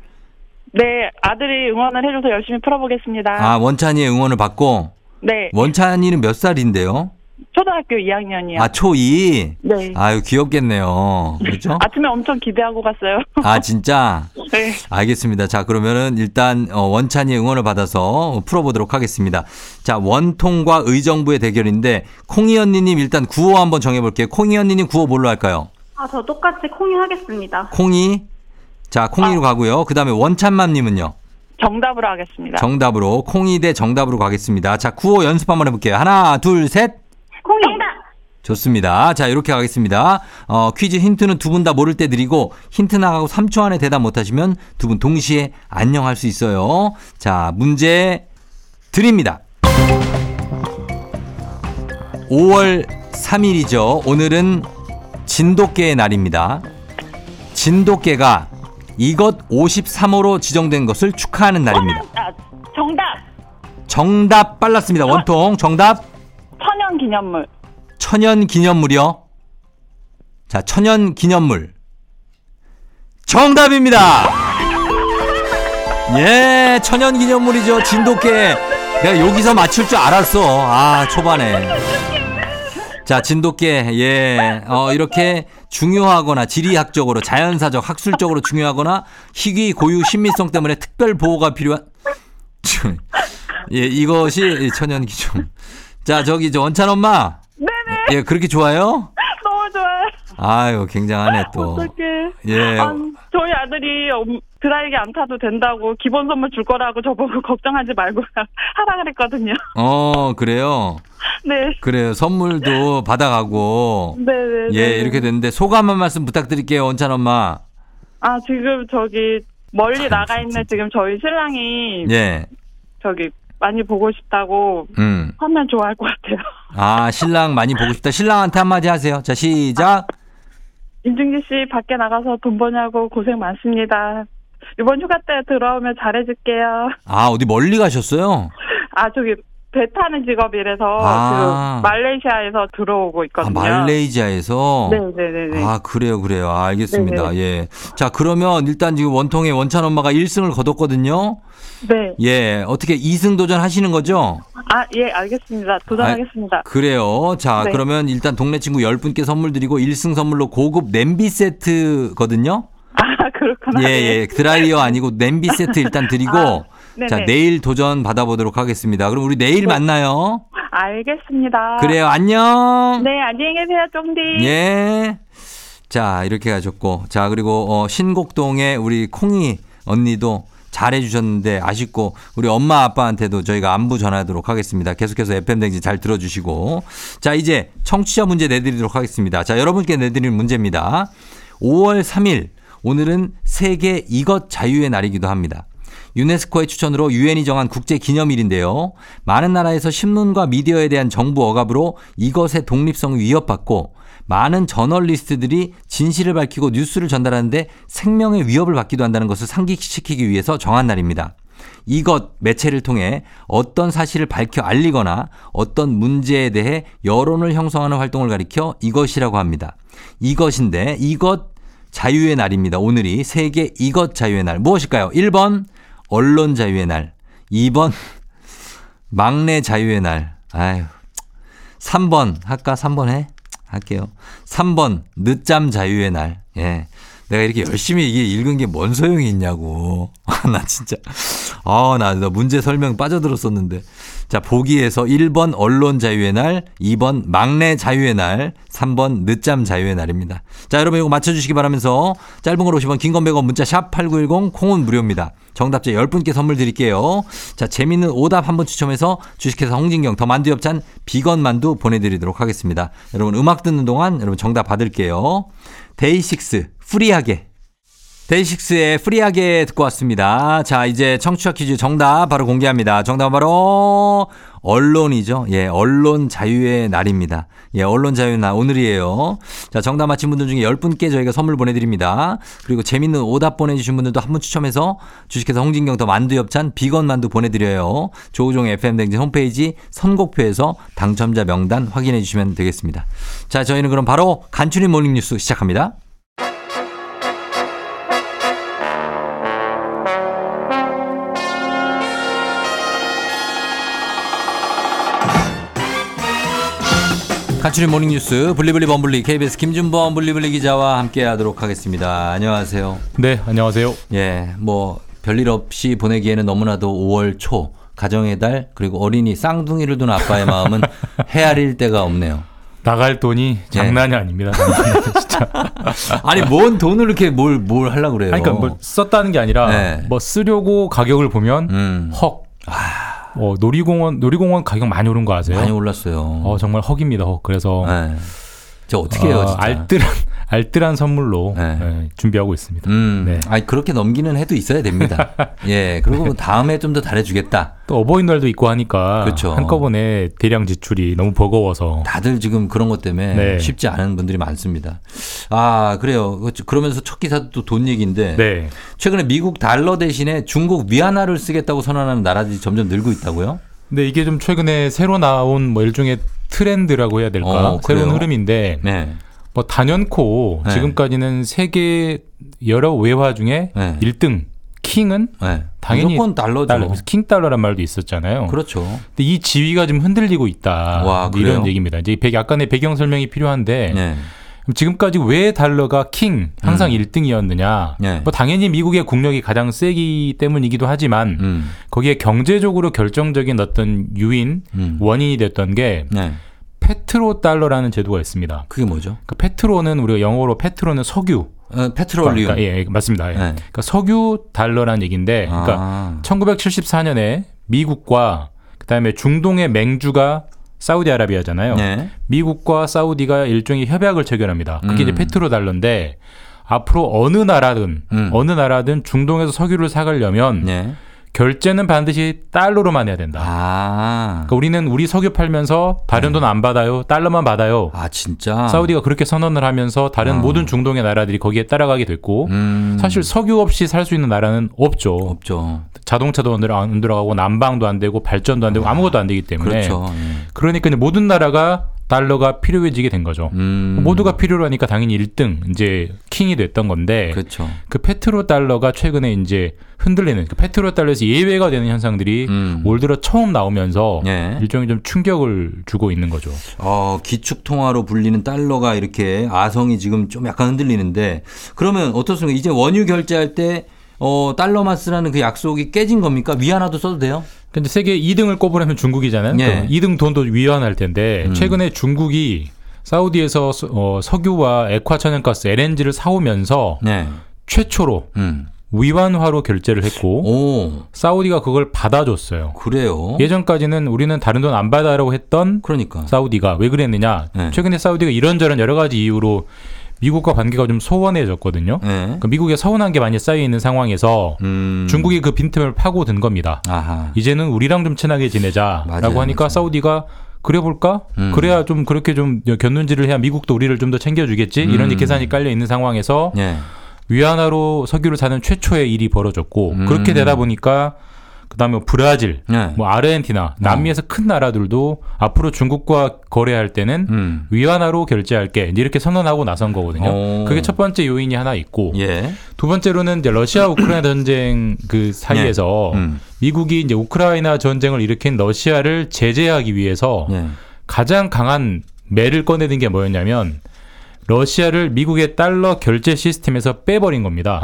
네. 아들이 응원을 해줘서 열심히 풀어보겠습니다. 아, 원찬이의 응원을 받고 네, 원찬이는 몇 살인데요? 초등학교 2학년이요. 아, 초2. 네. 아유, 귀엽겠네요. 그렇죠? 아침에 엄청 기대하고 갔어요. 아, 진짜? 네, 알겠습니다. 자, 그러면은 일단 어, 원찬이의 응원을 받아서 풀어보도록 하겠습니다. 자, 원통과 의정부의 대결인데 콩이 언니님 일단 구호 한번 정해볼게요. 콩이 언니님 구호 뭘로 할까요? 아, 저 똑같이 콩이 하겠습니다. 콩이. 자, 콩이로 가고요. 그 다음에 원찬맘님은요. 정답으로 하겠습니다. 정답으로 콩이 대 정답으로 가겠습니다. 자, 구호 연습 한번 해볼게요. 하나, 둘, 셋. 콩이! 정답! 좋습니다. 자, 이렇게 가겠습니다. 어, 퀴즈 힌트는 두 분 다 모를 때 드리고 힌트 나가고 3초 안에 대답 못하시면 두 분 동시에 안녕할 수 있어요. 자, 문제 드립니다. 5월 3일이죠. 오늘은 진돗개의 날입니다. 진돗개가 이것 53호로 지정된 것을 축하하는 날입니다. 아, 정답! 정답 빨랐습니다. 원통 정답 천연 기념물. 천연 기념물이요. 자, 천연 기념물. 정답입니다. 예, 천연 기념물이죠. 진돗개. 내가 여기서 맞출 줄 알았어. 아, 초반에. 자, 진돗개. 예. 어, 이렇게 중요하거나 지리학적으로, 자연사적, 학술적으로 중요하거나 희귀, 고유, 신미성 때문에 특별 보호가 필요한 예, 이것이 천연 기념. 자, 저기 저 원찬 엄마. 네네, 예, 그렇게 좋아요? 너무 좋아요. 아유, 굉장하네 또. 어떡해. 예. 아, 저희 아들이 엄- 드라이기 안 타도 된다고 기본 선물 줄 거라고 저보고 걱정하지 말고 하라 그랬거든요. 어, 그래요. 네. 그래요. 선물도 받아가고. 네네. 예, 이렇게 됐는데 소감 한 말씀 부탁드릴게요, 원찬 엄마. 아, 지금 저기 멀리 나가 있는 지금 저희 신랑이 예. 저기 많이 보고 싶다고 음. 하면 좋아할 것 같아요. 아, 신랑 많이 보고 싶다. 신랑한테 한마디 하세요. 자, 시작. 임중기 씨 밖에 나가서 돈 버냐고 고생 많습니다. 이번 휴가 때 들어오면 잘해줄게요. 아, 어디 멀리 가셨어요? 아, 저기 배 타는 직업이라서 아. 그 말레이시아에서 들어오고 아, 있거든요. 말레이시아에서. 네네네네. 아, 그래요, 그래요. 아, 알겠습니다. 네네. 예. 자, 그러면 일단 지금 원통의 원찬 엄마가 1승을 거뒀거든요. 네. 예. 어떻게 2승 도전 하시는 거죠? 아, 예, 알겠습니다. 도전하겠습니다. 그래요. 자, 네. 그러면 일단 동네 친구 10분께 선물 드리고 1승 선물로 고급 냄비 세트거든요. 아, 그렇구나. 예, 예. 드라이어 아니고 냄비 세트 일단 드리고 아, 네네. 자, 내일 도전 받아보도록 하겠습니다. 그럼 우리 내일 만나요. 알겠습니다. 그래요. 안녕. 네, 안녕히 계세요, 쫑디. 예. 자, 이렇게 가셨고. 자, 그리고 어, 신곡동에 우리 콩이 언니도 잘해 주셨는데 아쉽고 우리 엄마 아빠한테도 저희가 안부 전하도록 하겠습니다. 계속해서 FM 댕지 잘 들어 주시고. 자, 이제 청취자 문제 내드리도록 하겠습니다. 자, 여러분께 내드리는 문제입니다. 5월 3일 오늘은 세계 이것 자유의 날이기도 합니다. 유네스코의 추천으로 유엔이 정한 국제 기념일인데요. 많은 나라에서 신문과 미디어에 대한 정부 억압으로 이것의 독립성이 위협받고 많은 저널리스트들이 진실을 밝히고 뉴스를 전달하는데 생명의 위협을 받기도 한다는 것을 상기시키기 위해서 정한 날입니다. 이것 매체를 통해 어떤 사실을 밝혀 알리거나 어떤 문제에 대해 여론을 형성하는 활동을 가리켜 이것이라고 합니다. 이것인데 이것 자유의 날입니다. 오늘이 세계 이것 자유의 날. 무엇일까요? 1번 언론 자유의 날. 2번 막내 자유의 날. 아유. 3번 할까? 3번 해? 할게요. 3번 늦잠 자유의 날. 예. 내가 이렇게 열심히 이게 읽은 게 뭔 소용이 있냐고. 나 진짜. 아, 나, 나 문제 설명 빠져들었었는데. 자, 보기에서 1번 언론 자유의 날, 2번 막내 자유의 날, 3번 늦잠 자유의 날입니다. 자, 여러분 이거 맞춰주시기 바라면서 짧은 걸 50원, 긴 건 100원, 문자 샵 8910, 콩은 무료입니다. 정답자 10분께 선물 드릴게요. 자, 재밌는 오답 한 번 추첨해서 주식회사 홍진경 더 만두 엽찬 비건 만두 보내드리도록 하겠습니다. 여러분 음악 듣는 동안 여러분 정답 받을게요. 데이식스 프리하게 데이식스의 프리하게 듣고 왔습니다. 자, 이제 청취자 퀴즈 정답 바로 공개합니다. 정답은 바로 언론이죠. 예, 언론 자유의 날입니다. 예, 언론 자유의 날 오늘이에요. 자, 정답 맞힌 분들 중에 10분께 저희가 선물 보내드립니다. 그리고 재밌는 오답 보내주신 분들도 한 분 추첨해서 주식회사 홍진경 더 만두 엽찬 비건 만두 보내드려요. 조우종 FM 댕진 홈페이지 선곡표에서 당첨자 명단 확인해 주시면 되겠습니다. 자, 저희는 그럼 바로 간추린 모닝뉴스 시작합니다. 간추린 모닝뉴스 블리블리 범블리 KBS 김준범 블리블리 기자와 함께하도록 하겠습니다. 안녕하세요. 네, 안녕하세요. 예, 뭐 별일 없이 보내기에는 너무나도 5월 초 가정의 달 그리고 어린이 쌍둥이를 둔 아빠의 마음은 헤아릴 데가 없네요. 나갈 돈이 장난이 아닙니다. 진짜. 아니 뭔 돈을 이렇게 뭘뭘 하려고 그래요? 아니, 그러니까 뭐 썼다는 게 아니라 네. 뭐 쓰려고 가격을 보면 음, 헉. 어, 놀이공원 놀이공원 가격 많이 오른 거 아세요? 많이 올랐어요. 어, 정말 헉입니다. 헉. 그래서 네. 저 어떻게 해요, 어, 진짜? 알뜰한 알뜰한 선물로 네. 예, 준비하고 있습니다. 음, 네. 아니 그렇게 넘기는 해도 있어야 됩니다. 예, 그리고 뭐 다음에 좀 더 잘해주겠다. 또 어버이날도 있고 하니까 그렇죠. 한꺼번에 대량 지출이 너무 버거워서 다들 지금 그런 것 때문에 네. 쉽지 않은 분들이 많습니다. 아, 그래요. 그- 그러면서 첫 기사도 또 돈 얘기인데 네. 최근에 미국 달러 대신에 중국 위안화를 쓰겠다고 선언하는 나라들이 점점 늘고 있다고요? 근데 이게 좀 최근에 새로 나온 뭐 일종의 트렌드라고 해야 될까? 어, 새로운? 흐름인데 네. 뭐 단연코 네. 지금까지는 세계 여러 외화 중에 네. 1등 킹은 네. 당연히 무조건 달러죠. 달러, 킹 달러란 말도 있었잖아요. 그렇죠. 근데 이 지위가 좀 흔들리고 있다. 와, 이런? 얘기입니다. 이제 배- 약간의 배경 설명이 필요한데 네. 지금까지 왜 달러가 킹 항상 음. 1등이었느냐? 네. 뭐 당연히 미국의 국력이 가장 세기 때문이기도 하지만 음. 거기에 경제적으로 결정적인 어떤 유인 음. 원인이 됐던 게 네. 페트로 달러라는 제도가 있습니다. 그게 뭐죠? 그 페트로는 우리가 영어로 페트로는 석유. 어, 페트롤리움. 그러니까, 예, 예, 맞습니다. 예. 네. 그러니까 석유 달러라는 얘기인데, 그러니까 아. 1974년에 미국과 그다음에 중동의 맹주가 사우디아라비아잖아요. 네. 미국과 사우디가 일종의 협약을 체결합니다. 그게 이제 음. 페트로 달러인데 앞으로 어느 나라든 음. 어느 나라든 중동에서 석유를 사가려면 네. 결제는 반드시 달러로만 해야 된다. 아. 그러니까 우리는 우리 석유 팔면서 다른 돈안 받아요. 달러만 받아요. 아, 진짜? 사우디가 그렇게 선언을 하면서 다른 아. 모든 중동의 나라들이 거기에 따라가게 됐고 음. 사실 석유 없이 살 수 있는 나라는 없죠. 없죠. 자동차도 안 들어- 안 들어가고 난방도 안 되고 발전도 안 되고 아 무것도 안 되기 때문에 그렇죠. 예. 그러니까 모든 나라가 달러가 필요해지게 된 거죠. 음. 모두가 필요로 하니까 당연히 1등 이제 킹이 됐던 건데 그렇죠. 그 페트로 달러가 최근에 이제 흔들리는 그 페트로 달러에서 예외가 되는 현상들이 음. 올 들어 처음 나오면서 예. 일종의 좀 충격을 주고 있는 거죠. 어, 기축 통화로 불리는 달러가 이렇게 아성이 지금 좀 약간 흔들리는데 그러면 어떻습니까? 이제 원유 결제할 때 어, 달러만 쓰라는 그 약속이 깨진 겁니까? 위안화도 써도 돼요? 근데 세계 2등을 꼽으려면 중국이잖아요. 예. 그럼 2등 돈도 위안할 텐데 음. 최근에 중국이 사우디에서 서- 어, 석유와 액화 천연가스 LNG를 사오면서 네. 최초로 음. 위안화로 결제를 했고 오, 사우디가 그걸 받아줬어요. 그래요. 예전까지는 우리는 다른 돈 안 받아라고 했던 그러니까. 사우디가 왜 그랬느냐? 네. 최근에 사우디가 이런저런 여러 가지 이유로 미국과 관계가 좀 소원해졌거든요. 네. 그 미국에 서운한 게 많이 쌓여 있는 상황에서 음. 중국이 그 빈틈을 파고든 겁니다. 아하. 이제는 우리랑 좀 친하게 지내자라고 맞아요, 하니까 맞아요. 사우디가 그래 볼까? 음. 그래야 좀 그렇게 좀 견눈질을 해야 미국도 우리를 좀 더 챙겨주겠지. 이런 음. 계산이 깔려 있는 상황에서 예. 위안화로 석유를 사는 최초의 일이 벌어졌고 음. 그렇게 되다 보니까 그다음에 뭐 브라질, 네. 뭐 아르헨티나, 남미에서 큰 나라들도 앞으로 중국과 거래할 때는 음. 위안화로 결제할게 이렇게 선언하고 나선 거거든요. 오. 그게 첫 번째 요인이 하나 있고 예. 두 번째로는 이제 러시아 우크라이나 전쟁 그 사이에서 음. 미국이 이제 우크라이나 전쟁을 일으킨 러시아를 제재하기 위해서 예. 가장 강한 매를 꺼내는 게 뭐였냐면 러시아를 미국의 달러 결제 시스템에서 빼버린 겁니다.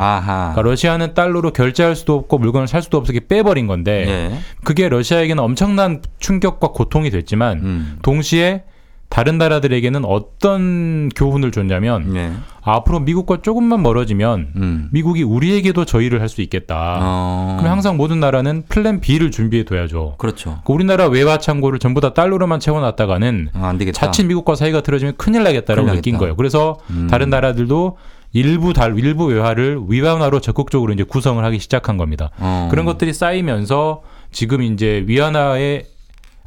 그러니까 러시아는 달러로 결제할 수도 없고 물건을 살 수도 없게 빼버린 건데 예. 그게 러시아에게는 엄청난 충격과 고통이 됐지만 음. 동시에 다른 나라들에게는 어떤 교훈을 줬냐면 예. 앞으로 미국과 조금만 멀어지면 음. 미국이 우리에게도 저희를 할 수 있겠다. 어. 그럼 항상 모든 나라는 플랜 B를 준비해 둬야죠. 그렇죠. 그 우리나라 외화 창고를 전부 다 달러로만 채워놨다가는 아, 안 되겠다. 자칫 미국과 사이가 틀어지면 큰일 나겠다라고 큰일 느낀. 거예요. 그래서 음. 다른 나라들도 일부 달 일부 외화를 위안화로 적극적으로 이제 구성을 하기 시작한 겁니다. 어. 그런 것들이 쌓이면서 지금 이제 위안화의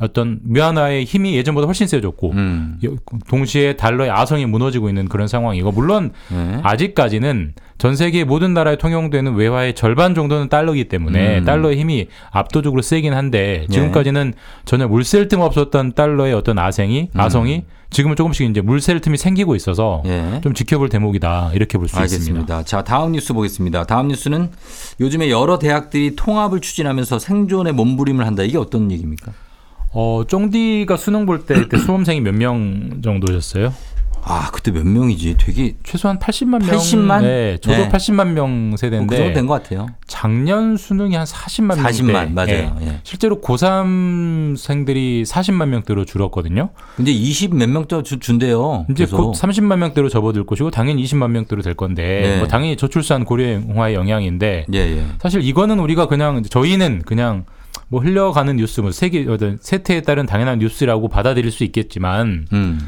어떤 위안화의 힘이 예전보다 훨씬 세졌고 음. 여- 동시에 달러의 아성이 무너지고 있는 그런 상황이고 물론 예. 아직까지는 전 세계 모든 나라에 통용되는 외화의 절반 정도는 달러이기 때문에 음. 달러의 힘이 압도적으로 세긴 한데 예. 지금까지는 전혀 물샐 틈 없었던 달러의 어떤 아생이 음. 아성이 지금은 조금씩 이제 물샐 틈이 생기고 있어서 예. 좀 지켜볼 대목이다 이렇게 볼 수 있습니다. 자, 다음 뉴스 보겠습니다. 다음 뉴스는 요즘에 여러 대학들이 통합을 추진하면서 생존에 몸부림을 한다. 이게 어떤 얘기입니까? 어, 쫑디가 수능 볼 때 그때 수험생이 몇 명 정도셨어요? 아, 그때 몇 명이지? 되게 최소한 80만 명. 80만? 네, 저도 네. 80만 명 뭐그 정도 세대인데 된것 같아요. 작년 수능이 한 40만 명. 40만, 맞아요. 예. 실제로 고3생들이 40만 명대로 줄었거든요. 근데 20몇 주- 준대요. 이제 계속. 곧 30만 명대로 접어들 것이고 당연히 20만 명대로 될 건데 네. 뭐 당연히 저출산 고령화의 영향인데 예, 예. 사실 이거는 우리가 그냥 저희는 그냥 뭐 흘려가는 뉴스 뭐 세계 어떤 세태에 따른 당연한 뉴스라고 받아들일 수 있겠지만 음.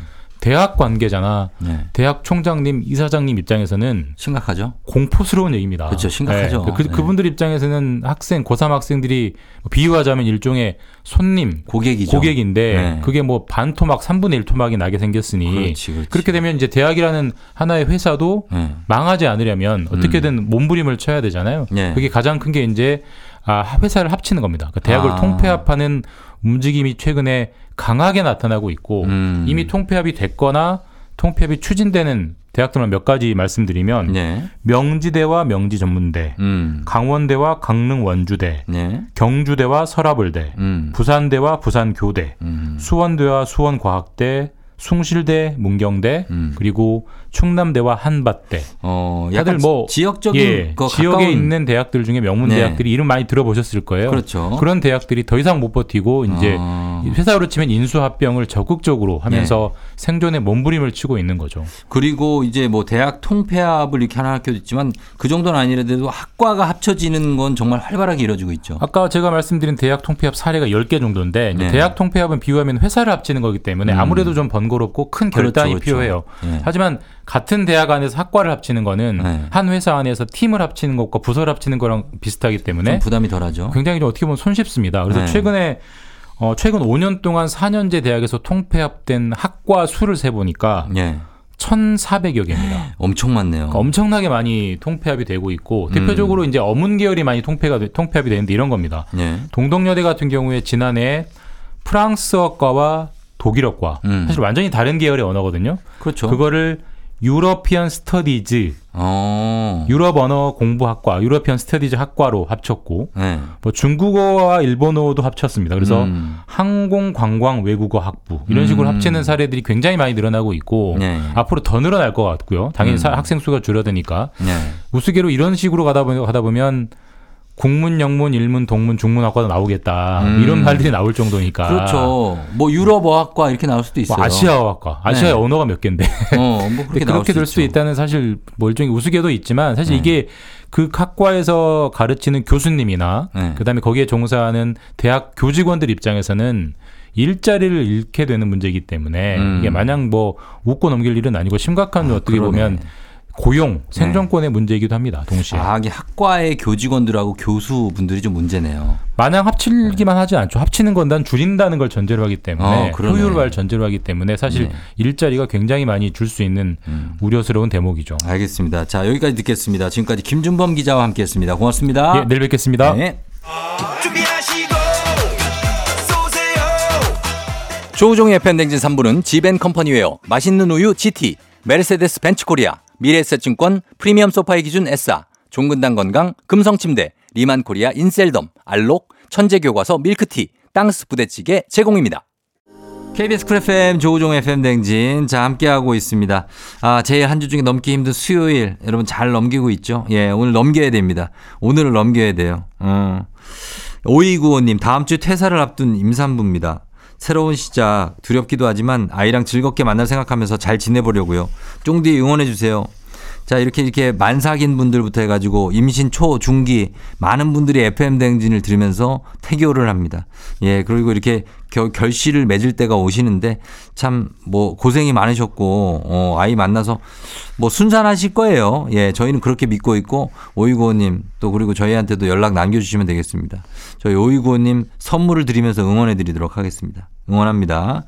대학 관계자나 네. 대학 총장님, 이사장님 입장에서는 심각하죠? 공포스러운 얘기입니다. 그렇죠. 심각하죠. 네. 그, 네. 그분들 입장에서는 학생, 고3 학생들이 비유하자면 일종의 손님, 고객이죠. 고객인데 네. 그게 뭐 반 토막, 3분의 1 토막이 나게 생겼으니 그렇지, 그렇지. 렇게 되면 이제 대학이라는 하나의 회사도 네. 망하지 않으려면 어떻게든 몸부림을 쳐야 되잖아요. 네. 그게 가장 큰 게 이제 아, 회사를 합치는 겁니다. 그 대학을 아. 통폐합하는 움직임이 최근에 강하게 나타나고 있고 음. 이미 통폐합이 됐거나 통폐합이 추진되는 대학들만 몇 가지 말씀드리면 네. 명지대와 명지전문대, 음. 강원대와 강릉원주대, 네. 경주대와 서라벌대, 음. 부산대와 부산교대, 음. 수원대와 수원과학대, 숭실대, 문경대, 음. 그리고 충남대와 한밭대. 어, 다들 뭐 지역적인 예, 그 지역에 있는 대학들 중에 명문 네. 대학들이 이름 많이 들어보셨을 거예요. 그렇죠. 런 대학들이 더 이상 못 버티고 이제 아. 회사로 치면 인수합병을 적극적으로 하면서 네. 생존에 몸부림을 치고 있는 거죠. 그리고 이제 뭐 대학 통폐합을 이렇게 하는 학교도 있지만 그 정도는 아니라도 학과가 합쳐지는 건 정말 활발하게 이루어지고 있죠. 아까 제가 말씀드린 대학 통폐합 사례가 10개 정도인데 네. 대학 통폐합은 비유하면 회사를 합치는 거기 때문에 음. 아무래도 좀 번거롭고 큰 그렇죠, 결단이 그렇죠. 필요해요. 네. 하지만 같은 대학 안에서 학과를 합치는 거는 네. 한 회사 안에서 팀을 합치는 것과 부서를 합치는 거랑 비슷하기 때문에 좀 부담이 덜하죠. 굉장히 좀 어떻게 보면 손쉽습니다. 그래서 네. 최근에 어, 최근 5년 동안 4년제 대학에서 통폐합된 학과 수를 세 보니까 예. 1,400여 개입니다. 엄청 많네요. 그러니까 엄청나게 많이 통폐합이 되고 있고 음. 대표적으로 이제 어문 계열이 많이 통폐가 돼- 통폐합이 되는데 이런 겁니다. 예. 동덕여대 같은 경우에 지난해 프랑스어과와 독일어과 음. 사실 완전히 다른 계열의 언어거든요. 그렇죠. 그거를 European Studies, 어. 유럽 언어 공부학과, European Studies 학과로 합쳤고, 네. 뭐 중국어와 일본어도 합쳤습니다. 그래서 음. 항공 관광 외국어 학부 이런 식으로 음. 합치는 사례들이 굉장히 많이 늘어나고 있고 네. 앞으로 더 늘어날 것 같고요. 당연히 음. 사- 학생 수가 줄어드니까 네. 우스개로 이런 식으로 가다 보면 가다 보면 국문, 영문, 일문, 동문, 중문학과도 나오겠다 음. 이런 말들이 나올 정도니까. 그렇죠. 뭐 유럽 어학과 이렇게 나올 수도 있어요. 뭐 아시아어학과, 아시아의 네. 언어가 몇 개인데. 어, 뭐 그렇게 그렇게 될 수. 있다는 사실 뭐 일종의 우스개도 있지만 사실 네. 이게 그 학과에서 가르치는 교수님이나 네. 그다음에 거기에 종사하는 대학 교직원들 입장에서는 일자리를 잃게 되는 문제이기 때문에 음. 이게 마냥 뭐 웃고 넘길 일은 아니고 심각한 어떻게 그러네. 보면 고용 생존권의 문제이기도 합니다. 동시에 아, 이게 학과의 교직원들하고 교수분들이 좀 문제네요. 마냥 합치기만 하지 않죠. 합치는 건 난 줄인다는 걸 전제로 하기 때문에 어. 효율을 전제로 하기 때문에 사실 네. 일자리가 굉장히 많이 줄 수 있는 음. 우려스러운 대목이죠. 알겠습니다. 자, 여기까지 듣겠습니다. 지금까지 김준범 기자와 함께 했습니다. 고맙습니다. 예, 내일 뵙겠습니다. 네. 조우종의 FM 대행진 3부는 지벤컴퍼니웨어, 맛있는 우유 GT, 메르세데스 벤츠코리아, 미래에셋증권, 프리미엄 소파의 기준 에싸, 종근당 건강, 금성침대, 리만코리아 인셀덤, 알록, 천재교과서 밀크티, 땅스 부대찌개 제공입니다. KBS Cool FM 조우종 FM 대행진 자 함께하고 있습니다. 아 제일 한 주 중에 넘기 힘든 수요일 여러분 잘 넘기고 있죠? 예 오늘 넘겨야 됩니다. 오늘을 넘겨야 돼요. 어. 5295님 다음 주 퇴사를 앞둔 임산부입니다. 새로운 시작 두렵기도 하지만 아이랑 즐겁게 만날 생각하면서 잘 지내보려고요. 쫑디 응원해 주세요. 자 이렇게 이렇게 만삭인 분들부터 해가지고 임신 초 중기 많은 분들이 FM 대행진을 들으면서 태교를 합니다. 예 그리고 이렇게 결, 결실을 맺을 때가 오시는데 참 뭐 고생이 많으셨고 어, 아이 만나서 뭐 순산하실 거예요. 예 저희는 그렇게 믿고 있고 오이구호님 또 그리고 저희한테도 연락 남겨주시면 되겠습니다. 저희 오이구호님 선물을 드리면서 응원해 드리도록 하겠습니다. 응원합니다.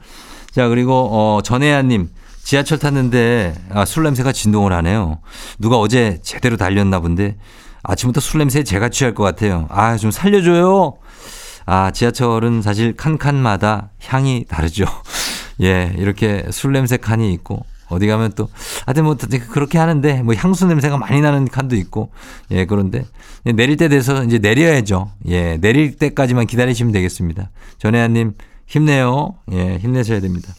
자 그리고 어, 전혜아님 지하철 탔는데 아, 술 냄새가 진동을 하네요. 누가 어제 제대로 달렸나 본데 아침부터 술 냄새에 제가 취할 것 같아요. 아 좀 살려줘요. 아 지하철은 사실 칸칸마다 향이 다르죠. 예 이렇게 술 냄새 칸이 있고 어디 가면 또 하여튼 뭐 그렇게 하는데 뭐 향수 냄새가 많이 나는 칸도 있고 예 그런데 내릴 때 돼서 이제 내려야죠. 예 내릴 때까지만 기다리시면 되겠습니다. 전혜아님 힘내요. 예 힘내셔야 됩니다.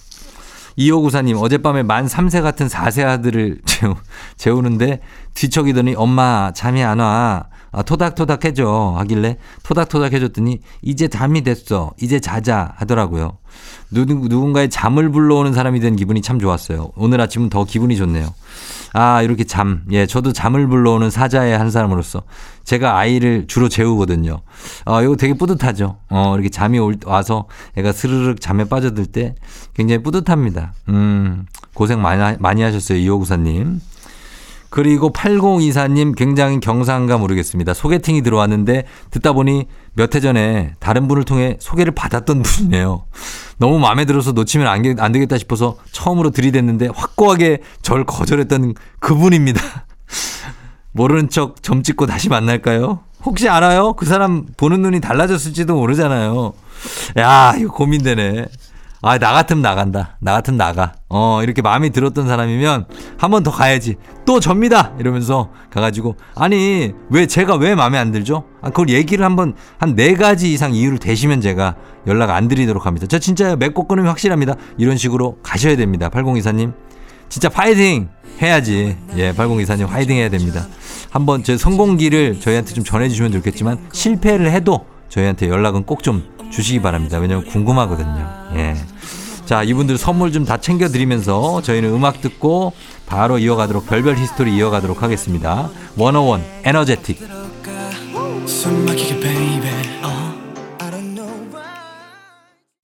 2594님, 어젯밤에 만 3세 같은 4세 아들을 재우, 재우는데 뒤척이더니 엄마 잠이 안 와. 아, 토닥토닥 해줘. 하길래 토닥토닥 해줬더니 이제 잠이 됐어. 이제 자자 하더라고요. 누, 누군가의 잠을 불러오는 사람이 된 기분이 참 좋았어요. 오늘 아침은 더 기분이 좋네요. 아, 이렇게 잠. 예, 저도 잠을 불러오는 사자의 한 사람으로서 제가 아이를 주로 재우거든요. 어, 이거 되게 뿌듯하죠. 어, 이렇게 잠이 올, 와서 애가 스르륵 잠에 빠져들 때 굉장히 뿌듯합니다. 음, 고생 많이, 하- 많이 하셨어요. 이호구사님. 그리고 8024님 굉장히 경상가 모르겠습니다. 소개팅이 들어왔는데 듣다 보니 몇 해 전에 다른 분을 통해 소개를 받았던 분이네요. 너무 마음에 들어서 놓치면 안, 게- 안 되겠다 싶어서 처음으로 들이댔는데 확고하게 절 거절했던 그분입니다. 모르는 척 점 찍고 다시 만날까요? 혹시 알아요? 그 사람 보는 눈이 달라졌을지도 모르잖아요. 야, 이거 고민되네. 아, 나 같으면 나간다. 나 같으면 나가. 어, 이렇게 마음이 들었던 사람이면 한 번 더 가야지. 또 접니다! 이러면서 가가지고, 아니, 왜, 제가 왜 마음에 안 들죠? 아, 그걸 얘기를 한 번, 한 네 가지 이상 이유를 대시면 제가 연락 안 드리도록 합니다. 저 진짜 맺고 끊으면 확실합니다. 이런 식으로 가셔야 됩니다. 8024님. 진짜 파이팅 해야지. 예, 8024님 파이팅 해야 됩니다. 한번 제 성공기를 저희한테 좀 전해주시면 좋겠지만 실패를 해도 저희한테 연락은 꼭 좀 주시기 바랍니다. 왜냐면 궁금하거든요. 예. 자, 이분들 선물 좀 다 챙겨드리면서 저희는 음악 듣고 바로 이어가도록 별별 히스토리 이어가도록 하겠습니다. 워너원 Energetic.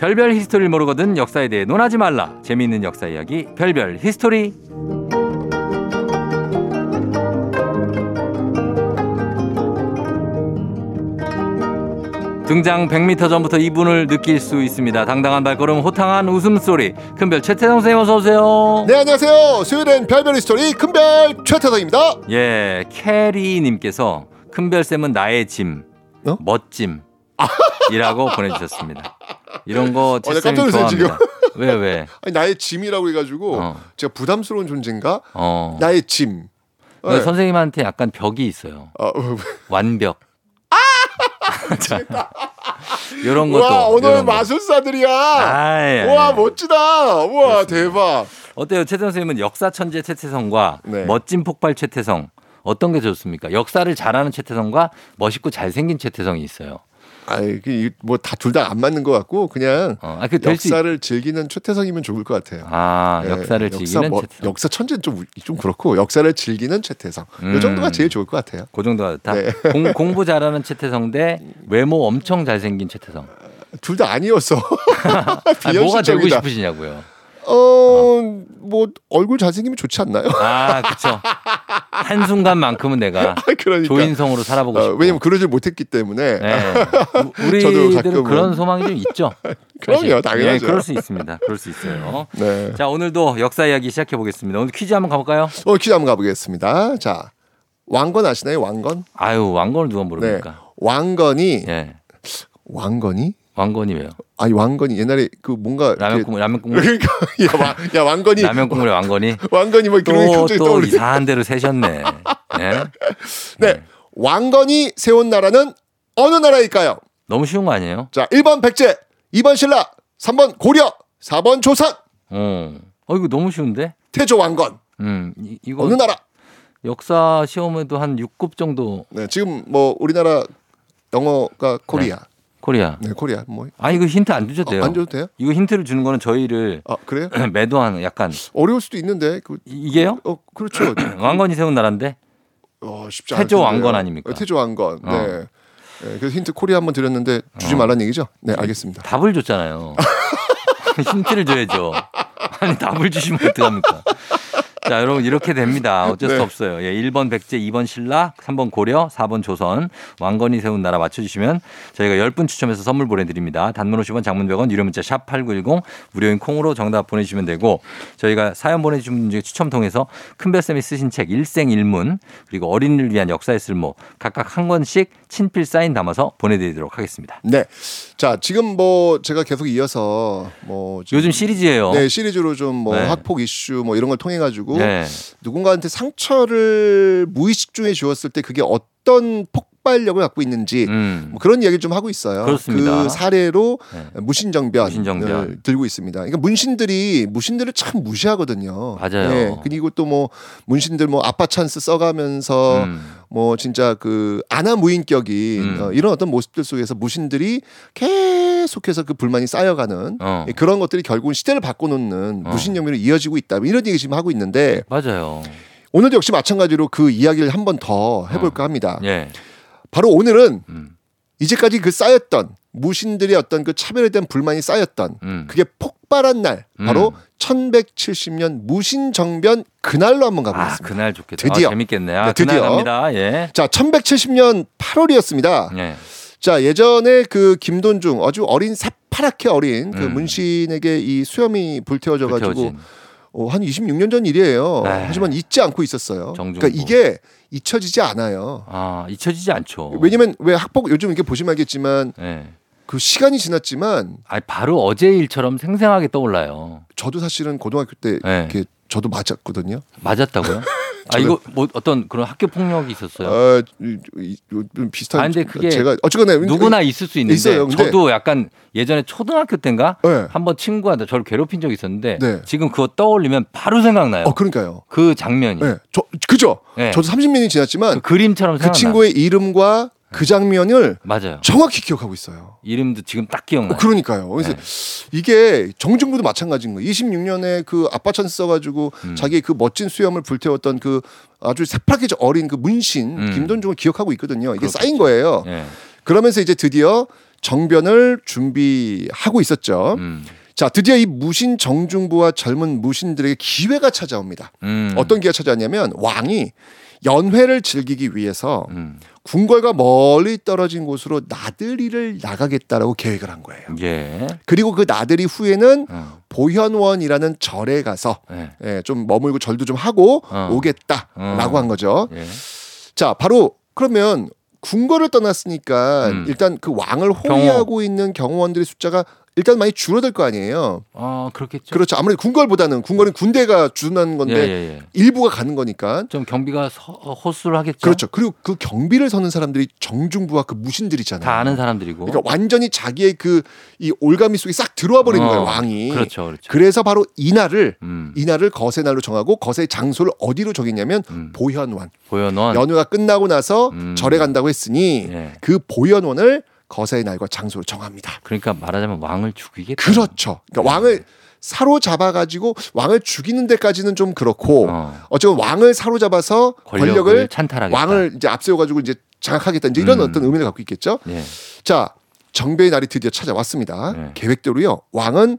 별별 히스토리를 모르거든 역사에 대해 논하지 말라. 재미있는 역사 이야기 별별 히스토리. 등장 100m 전부터 이분을 느낄 수 있습니다. 당당한 발걸음, 호탕한 웃음소리. 큰별 최태성 선생님 어서 오세요. 네 안녕하세요. 수요일엔 별별 히스토리 큰별 최태성입니다. 예, 캐리 님께서 큰별쌤은 나의 짐, 어? 멋짐. 이라고 보내주셨습니다. 이런 거 어, 깜짝 놀랐어요, 좋아합니다. 왜 왜? 아니, 나의 짐이라고 해가지고 어. 제가 부담스러운 존재인가? 어. 나의 짐. 네. 선생님한테 약간 벽이 있어요. 어, 완벽. 자, 이런 것도. 와 오늘. 마술사들이야. 아이, 와 아이. 멋지다. 우와 대박. 어때요? 최태성 선생님은 역사 천재 최태성과 네. 멋진 폭발 최태성 어떤 게 좋습니까? 역사를 잘하는 최태성과 멋있고 잘생긴 최태성이 있어요. 아이 뭐다 둘 다 안 맞는 것 같고 그냥 어, 아, 수. 있- 역사를 즐기는 최태성이면 좋을 것 같아요. 아, 예, 역사를 역사 즐기는 뭐- 최태성. 역사 천재는 좀, 좀 그렇고 역사를 즐기는 최태성. 음. 이 정도가 제일 좋을 것 같아요. 그 정도가 좋다. 네. 공, 공부 잘하는 최태성 대 외모 엄청 잘생긴 최태성. 둘 다 아니었어. 아, 뭐가 되고. 싶으시냐고요. 어, 뭐 얼굴 잘생기면 좋지 않나요? 아, 그쵸. 한순간만큼은 내가 그러니까. 조인성으로 살아보고 어, 싶고. 왜냐면 그러질 못했기 때문에. 네. 우- 우리들은 가끔은. 그런 소망이 좀 있죠. 그럼요. 당연하죠. 네, 그럴 수 있습니다. 그럴 수 있어요. 네. 자, 오늘도 역사 이야기 시작해 보겠습니다. 오늘 퀴즈 한번 가볼까요? 어, 퀴즈 한번 가보겠습니다. 자, 왕건 아시나요? 왕건? 아유, 왕건을 누가 네. 모릅니까? 왕건이 예. 왕건이? 왕건이 왜요? 아니 왕건이 옛날에 그 뭔가 라면 국물, 라면 국물. 그러니까 야, 왕, 야 왕건이 라면 국물의 왕건이. 왕건이 뭐 그런 게 또, 갑자기 또. 이상한 데로 새셨네. 예? 네. 왕건이 세운 나라는 어느 나라일까요? 너무 쉬운 거 아니에요? 자, 1번 백제, 2번 신라, 3번 고려, 4번 조선. 어. 어, 이거 너무 쉬운데? 태조 왕건. 음, 이, 이거 어느 나라? 역사 시험에도 한 6급 정도 네, 지금 뭐 우리나라 영어가 코리아. 코리아. 네, 코리아. 뭐 아, 이거 힌트 안 주셔도 돼요. 어, 안 줘도 돼요? 이거 힌트를 주는 거는 저희를 아, 그래요? 매도하는 약간 어려울 수도 있는데 그 이- 이게요? 어, 그렇죠. 왕건이 세운 나라인데 어, 쉽지 않을 태조. 왕건 아닙니까? 어, 태조 왕건. 네. 어. 네, 그래서 힌트 코리아 한번 드렸는데 주지 말란 얘기죠? 네, 알겠습니다. 답을 줬잖아요. 힌트를 줘야죠. 아니 답을 주시면 어떡합니까? 자, 여러분 이렇게 됩니다. 어쩔 수 네. 없어요. 예, 1번 백제, 2번 신라, 3번 고려, 4번 조선. 왕건이 세운 나라 맞춰 주시면 저희가 10분 추첨해서 선물 보내 드립니다. 단문 50원, 장문 100원, 유료 문자 샵 8910 무료인 콩으로 정답 보내 주시면 되고 저희가 사연 보내 주신 분 중에 추첨 통해서 큰별쌤이 쓰신 책 일생일문 그리고 어린이를 위한 역사의 쓸모 각각 한 권씩 친필 사인 담아서 보내 드리도록 하겠습니다. 네. 자, 지금 뭐 제가 계속 이어서 뭐 요즘 시리즈예요. 네, 시리즈로 좀뭐 네. 학폭 이슈 뭐 이런 걸 통해 가지고 네. 누군가한테 상처를 무의식 중에 주었을 때 그게 어떤 폭 발력을 갖고 있는지 음. 뭐 그런 이야기를 좀 하고 있어요. 그렇습니다. 그 사례로 네. 무신정변을 무신정변. 들고 있습니다. 그러니까 문신들이 무신들을 참 무시하거든요. 맞아요. 네. 그리고 또 뭐 문신들 뭐 아빠 찬스 써가면서 음. 뭐 진짜 그 아나 무인격인 음. 어, 이런 어떤 모습들 속에서 무신들이 계속해서 그 불만이 쌓여가는 어. 예, 그런 것들이 결국은 시대를 바꿔놓는 어. 무신정변으로 이어지고 있다. 이런 얘기 지금 하고 있는데 맞아요. 오늘도 역시 마찬가지로 그 이야기를 한 번 더 해볼까 합니다. 예. 바로 오늘은 음. 이제까지 그 쌓였던 무신들의 어떤 그 차별에 대한 불만이 쌓였던 음. 그게 폭발한 날 바로 음. 1170년 무신 정변 그날로 한번 아, 가보겠습니다. 그날 좋겠다. 드디어. 아, 재밌겠네. 아, 네, 드디어. 갑니다. 예. 자, 1170년 8월이었습니다. 예. 자, 예전에 그 김돈중 아주 어린 새파랗게 어린 그 음. 문신에게 이 수염이 불태워져 가지고 불태워진. 어, 한 26년 전 일이에요. 네. 하지만 잊지 않고 있었어요. 정중부. 그러니까 이게 잊혀지지 않아요. 아, 잊혀지지 않죠. 왜냐면 왜 학폭 요즘 이렇게 보시면 알겠지만 예. 그 시간이 지났지만 아, 바로 어제 일처럼 생생하게 떠올라요. 저도 사실은 고등학교 때 네. 이렇게 저도 맞았거든요. 맞았다고요? 아, 이거 뭐 어떤 그런 학교 폭력이 있었어요? 아, 비슷한. 아, 근데 그게 제가 어쨌거나 누구나 있을 수 있는데 있어요. 저도 약간 예전에 초등학교 때인가 네. 한번 친구한테 저를 괴롭힌 적이 있었는데 네. 지금 그거 떠올리면 바로 생각나요. 어 그러니까요. 그 장면이 네, 저 그죠. 네. 저도 30년이 지났지만 그 그림처럼 그 생각나. 친구의 이름과 그 장면을 맞아요. 정확히 기억하고 있어요. 이름도 지금 딱 기억나요. 어, 그러니까요. 그래서 네. 이게 정중부도 마찬가지인 거예요. 26년에 그 아빠 찬스 써가지고 음. 자기의 그 멋진 수염을 불태웠던 그 아주 새파랗게 어린 그 문신 음. 김돈중을 기억하고 있거든요. 이게 그렇겠죠. 쌓인 거예요. 예. 그러면서 이제 드디어 정변을 준비하고 있었죠. 음. 자, 드디어 이 무신 정중부와 젊은 무신들에게 기회가 찾아옵니다. 음. 어떤 기회가 찾아왔냐면 왕이 연회를 즐기기 위해서 음. 궁궐과 멀리 떨어진 곳으로 나들이를 나가겠다라고 계획을 한 거예요. 예. 그리고 그 나들이 후에는 어. 보현원이라는 절에 가서 예. 예, 좀 머물고 절도 좀 하고 어. 오겠다라고 어. 한 거죠. 예. 자, 바로 그러면 궁궐을 떠났으니까 음. 일단 그 왕을 호위하고 있는 경호원들의 숫자가 일단 많이 줄어들 거 아니에요. 어, 그렇겠죠. 그렇죠. 아무래도 궁궐보다는 궁궐은 군대가 주둔하는 건데 예, 예, 예. 일부가 가는 거니까. 좀 경비가 서, 어, 호수를 하겠죠. 그렇죠. 그리고 그 경비를 서는 사람들이 정중부와 그 무신들이잖아요. 다 아는 사람들이고. 그러니까 완전히 자기의 그 이 올가미 속에 싹 들어와 버리는 어, 거예요, 왕이. 그렇죠, 그렇죠. 그래서 바로 이날을 음. 이날을 거세 날로 정하고 거세 장소를 어디로 정했냐면 음. 보현원. 보현원. 연휴가 끝나고 나서 음. 절에 간다고 했으니 예. 그 보현원을 거세의 날과 장소를 정합니다. 그러니까 말하자면 왕을 죽이겠다. 그렇죠. 네. 그러니까 왕을 사로잡아 가지고 왕을 죽이는 데까지는 좀 그렇고 어. 어쨌든 왕을 사로잡아서 권력을, 권력을 찬탈하겠다. 왕을 이제 앞세워 가지고 이제 장악하겠다. 이제 이런 음. 어떤 의미를 갖고 있겠죠. 예. 자, 정배의 날이 드디어 찾아왔습니다. 네. 계획대로요. 왕은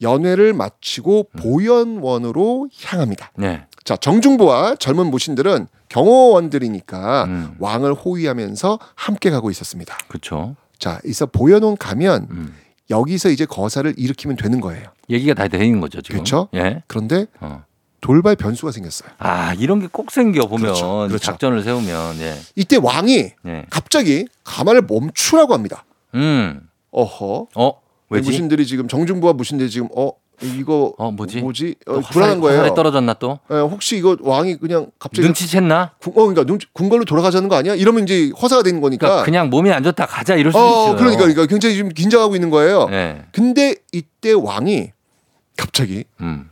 연회를 마치고 음. 보현원으로 향합니다. 네. 자, 정중부와 젊은 모신들은 경호원들이니까 음. 왕을 호위하면서 함께 가고 있었습니다. 그렇죠. 자, 있어 보현원 가면 음. 여기서 이제 거사를 일으키면 되는 거예요. 얘기가 다 되는 거죠, 지금. 그렇죠? 예. 그런데 어. 돌발 변수가 생겼어요. 아, 이런 게 꼭 생겨 보면 그렇죠, 그렇죠. 작전을 세우면 예. 이때 왕이 예. 갑자기 가만을 멈추라고 합니다. 음. 어허. 어, 왜지? 무신들이 지금 정중부와 무신들이 지금 어 이거 어, 뭐지? 뭐지? 또 어, 화살- 불안한 거예요. 화살에 떨어졌나 또? 예, 혹시 이거 왕이 그냥 갑자기 눈치챘나? 궁, 어, 그러니까 눈, 궁궐로 돌아가자는 거 아니야? 이러면 이제 허사가 되는 거니까. 그러니까 그냥 몸이 안 좋다 가자 이럴 수도 어, 있어요. 그러니까, 그러니까 굉장히 지금 긴장하고 있는 거예요. 예. 근데 이때 왕이 갑자기 음.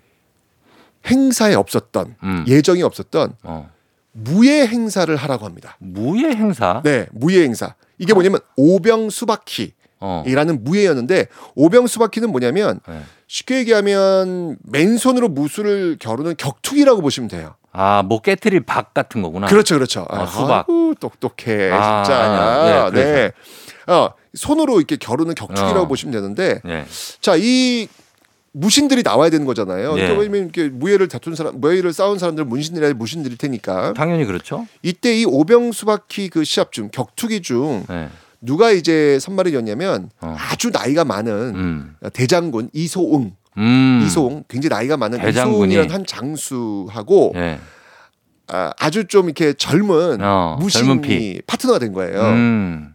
행사에 없었던 음. 예정이 없었던 어. 무예 행사를 하라고 합니다. 무예 행사. 네, 무예 행사. 이게 뭐냐면 오병 수바키 라는 어. 무예였는데 오병수바키는 뭐냐면 네. 쉽게 얘기하면 맨손으로 무술을 겨루는 격투기라고 보시면 돼요. 아, 뭐 깨트릴 박 같은 거구나. 그렇죠, 그렇죠. 어, 수박. 아이고, 똑똑해, 아, 진짜. 네. 네. 어, 손으로 이렇게 겨루는 격투기라고 어. 보시면 되는데, 예. 자, 이 무신들이 나와야 되는 거잖아요. 예. 그러니까 왜냐면 이렇게 무예를 다툰 사람, 무예를 싸운 사람들은 문신들이 아니라 무신들일 테니까. 당연히 그렇죠. 이때 이 오병수바키 그 시합 중, 격투기 중 예. 누가 이제 선발이었냐면 어. 아주 나이가 많은 음. 대장군 이소웅, 음. 이소웅 굉장히 나이가 많은 대장군이. 이소웅이라는 한 장수하고 예. 아, 아주 좀 이렇게 젊은 어, 무신이 젊은 피. 파트너가 된 거예요. 음.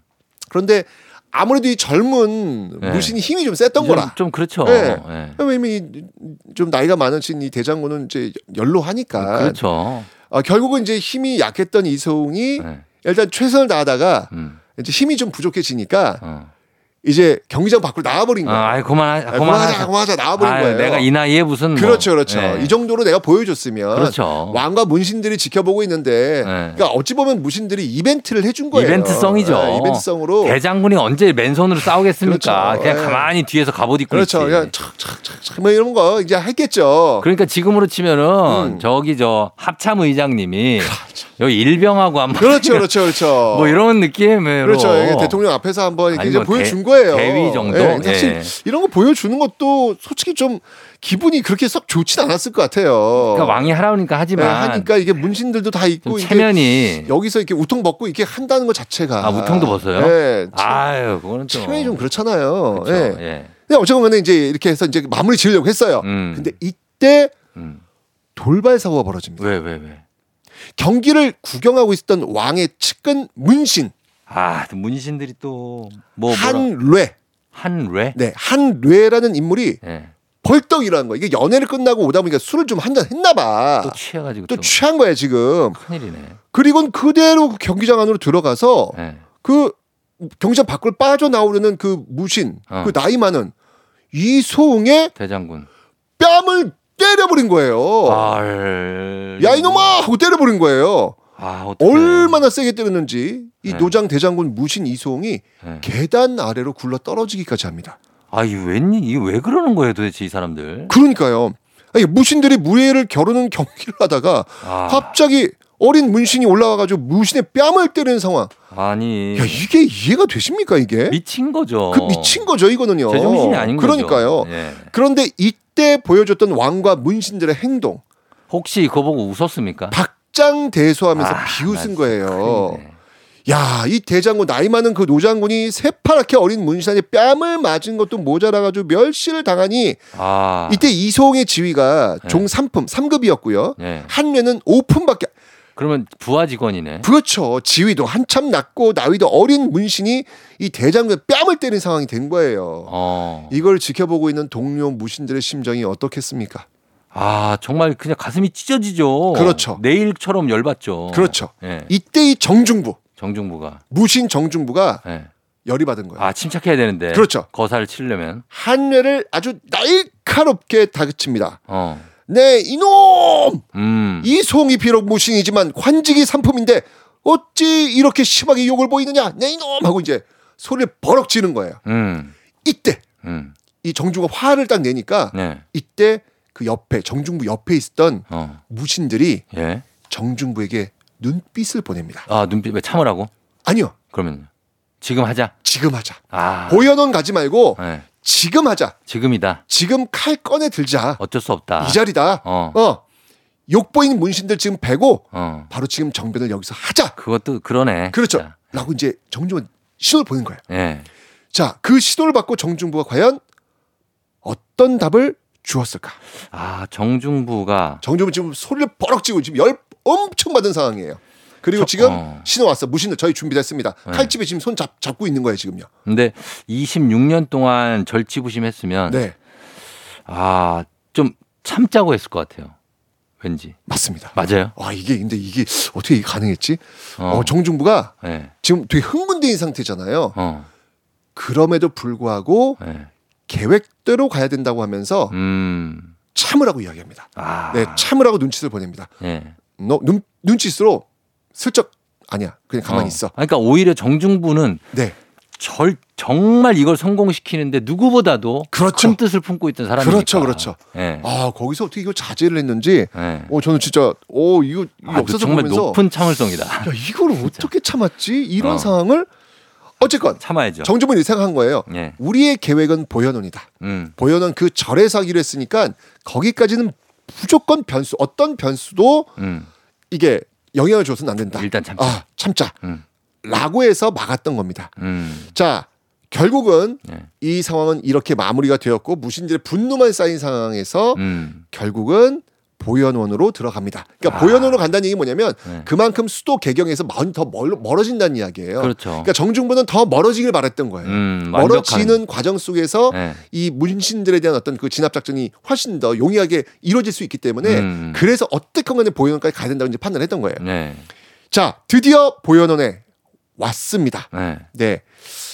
그런데 아무래도 이 젊은 네. 무신이 힘이 좀 셌던 좀, 거라. 좀 그렇죠. 네. 예. 왜냐면 이- 좀 나이가 많으신 이 대장군은 이제 연로하니까 그렇죠. 어, 결국은 이제 힘이 약했던 이소웅이 예. 일단 최선을 다하다가 음. 이제 힘이 좀 부족해지니까 어. 이제 경기장 밖으로 나와버린 거예요. 아, 그만 아, 그만하자. 그만하자, 그만하자 나와버린 아유, 거예요. 내가 이 나이에 무슨 뭐. 그렇죠, 그렇죠. 예. 이 정도로 내가 보여줬으면 그렇죠. 왕과 문신들이 지켜보고 있는데, 그러니까 어찌 보면 무신들이 이벤트를 해준 거예요. 이벤트성이죠. 아, 이벤트성으로. 대장군이 언제 맨손으로 싸우겠습니까? 그렇죠. 그냥 예. 가만히 뒤에서 갑옷 입고 그렇죠. 있지. 그냥 촥촥촥촥 뭐 이런 거 이제 했겠죠. 그러니까 지금으로 치면은 음. 저기 저 합참 의장님이 여기 일병하고 한번 그렇죠, 그렇죠, 그렇죠. 뭐 이런 느낌으로 그렇죠. 대통령 앞에서 한번 이제 뭐 보여준 대- 거예요. 대위 정도? 예, 사실 예. 이런 거 보여주는 것도 솔직히 좀 기분이 그렇게 썩 좋진 않았을 것 같아요. 그러니까 왕이 하라니까 예, 하지만 하니까 이게 문신들도 다 있고 체면이 여기서 이렇게 우통 벗고 이렇게 한다는 것 자체가 아 우통도 벗어요? 예, 아유 그거는 좀 체면이 좀 그렇잖아요. 그렇죠. 예. 예. 근데 간에 이제 이렇게 해서 이제 마무리 지으려고 했어요. 음. 근데 이때 음. 돌발 사고가 벌어집니다. 왜 왜 왜? 경기를 구경하고 있었던 왕의 측근 문신 아 문신들이 또뭐 뭐라 한뢰 한뢰? 네, 한뢰라는 인물이 예. 벌떡 일어난 거야. 이게 연애를 끝나고 오다 보니까 술을 좀 한 잔 했나 봐. 또 취해가지고 또또 취한 거야, 지금. 큰일이네. 그리고는 그대로 그 경기장 안으로 들어가서 예. 그 경기장 밖을 빠져나오려는 그 무신, 어. 그 나이 많은 이소웅의 대장군. 뺨을 때려버린 거예요. 아, 야, 이놈아! 하고 때려버린 거예요. 아. 얼마나 세게 때렸는지 이 네. 노장 대장군 무신 이소웅이 예. 계단 아래로 굴러 떨어지기까지 합니다. 아, 이 웬일, 이게 왜 그러는 거예요, 도대체 이 사람들? 그러니까요. 아니, 무신들이 무예를 겨루는 경기를 하다가 아, 갑자기 어린 문신이 올라와가지고 문신의 뺨을 때리는 상황. 아니 야 이게 이해가 되십니까 이게? 미친 거죠. 그 미친 거죠 이거는요. 제정신이 아닌 거죠. 그러니까요. 예. 그런데 이때 보여줬던 왕과 문신들의 행동 혹시 그거 보고 웃었습니까? 박 장 대소하면서 아, 비웃은 거예요. 큰일이네. 야, 이 대장군 나이 많은 그 노장군이 새파랗게 어린 문신한테 뺨을 맞은 것도 모자라가지고 멸시를 당하니 아. 이때 이송의 지위가 네. 종 3품 3급이었고요. 예. 한뇌는 5품밖에 그러면 부하 직원이네. 그렇죠. 지위도 한참 낮고 나이도 어린 문신이 이 대장군의 뺨을 때린 상황이 된 거예요. 어. 이걸 지켜보고 있는 동료 무신들의 심정이 어떻겠습니까? 아 정말 그냥 가슴이 찢어지죠. 그렇죠. 내일처럼 열받죠. 그렇죠. 예. 이때 이 정중부 정중부가. 무신 정중부가 예. 열이 받은 거예요. 아 침착해야 되는데. 그렇죠. 거사를 치려면. 한뇌를 아주 날카롭게 다그칩니다. 어. 네, 이놈! 음. 이 송이 비록 무신이지만 관직이 삼품인데 어찌 이렇게 심하게 욕을 보이느냐? 네, 이놈! 하고 이제 소리를 버럭 지는 거예요. 음. 이때 음. 이 정중부가 화를 딱 내니까 네. 이때 그 옆에 정중부 옆에 있었던 어. 무신들이 예. 정중부에게 눈빛을 보냅니다. 아 눈빛 왜 참으라고? 아니요. 그러면 지금 하자. 지금 하자. 아. 보현원 가지 말고 예. 지금 하자. 지금이다. 지금 칼 꺼내 들자. 어쩔 수 없다. 이 자리다. 어. 어. 욕보이는 문신들 지금 베고 어. 바로 지금 정변을 여기서 하자. 그것도 그러네. 그렇죠. 진짜. 라고 이제 정중부가 신호를 보낸 거예요. 예. 자, 그 신호를 받고 정중부가 과연 어떤 답을 주었을까? 아 정중부가 정중부 지금 소리를 버럭 지고 지금 열 엄청 받은 상황이에요. 그리고 저- 지금 어. 신호 왔어. 무신들 저희 준비됐습니다. 네. 칼집에 지금 손 잡, 잡고 있는 거예요, 지금요. 근데 26년 동안 절치부심했으면 네, 아좀 참자고 했을 것 같아요. 왠지 맞습니다. 맞아요. 와, 이게 근데 이게 어떻게 이게 가능했지? 어. 어, 정중부가 예. 지금 되게 흥분된 상태잖아요. 어. 그럼에도 불구하고 예. 계획대로 가야 된다고 하면서 음. 참으라고 이야기합니다. 아. 네, 참으라고 눈짓을 보냅니다. 예. 너눈 눈짓으로 슬쩍 아니야. 그냥 가만히 어. 있어. 그러니까 오히려 정중부는 네. 절 정말 이걸 성공시키는데 누구보다도 그렇죠. 큰 뜻을 품고 있던 사람이니까. 그렇죠, 그렇죠. 예. 아, 거기서 어떻게 이거 자제를 했는지 예. 어 저는 진짜 어 이거 이 아주 역사서 정말 보면서 높은 참을성이다. 야, 이걸 어떻게 참았지? 이런 어. 상황을 어쨌건 참아야죠. 정주문이 생각한 거예요. 예. 우리의 계획은 보현원이다. 음. 보현원 그 절에서 하기로 했으니까 거기까지는 무조건 변수 어떤 변수도 음. 이게 영향을 줘서는 안 된다. 일단 참자. 아, 참자. 음. 라고 해서 막았던 겁니다. 음. 자, 결국은 예. 이 상황은 이렇게 마무리가 되었고 무신들의 분노만 쌓인 상황에서 음. 결국은 보현원으로 들어갑니다. 그러니까 아. 보현원으로 간다는 얘기 뭐냐면 네. 그만큼 수도 개경에서 많이 더 멀, 멀어진다는 이야기예요. 그렇죠. 그러니까 정중부는 더 멀어지길 바랬던 거예요. 음, 멀어지는 완벽한. 과정 속에서 예. 이 문신들에 대한 어떤 그 진압 작전이 훨씬 더 용이하게 이루어질 수 있기 때문에 음. 그래서 어떻게 간에 보현원까지 가야 된다고 이제 판단했던 거예요. 네. 자, 드디어 보현원에 왔습니다. 네. 네.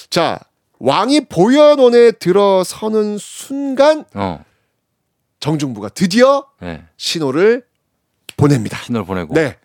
자, 왕이 보현원에 들어서는 순간 어. 정중부가 드디어 네. 신호를 보냅니다. 신호를 보내고. 네.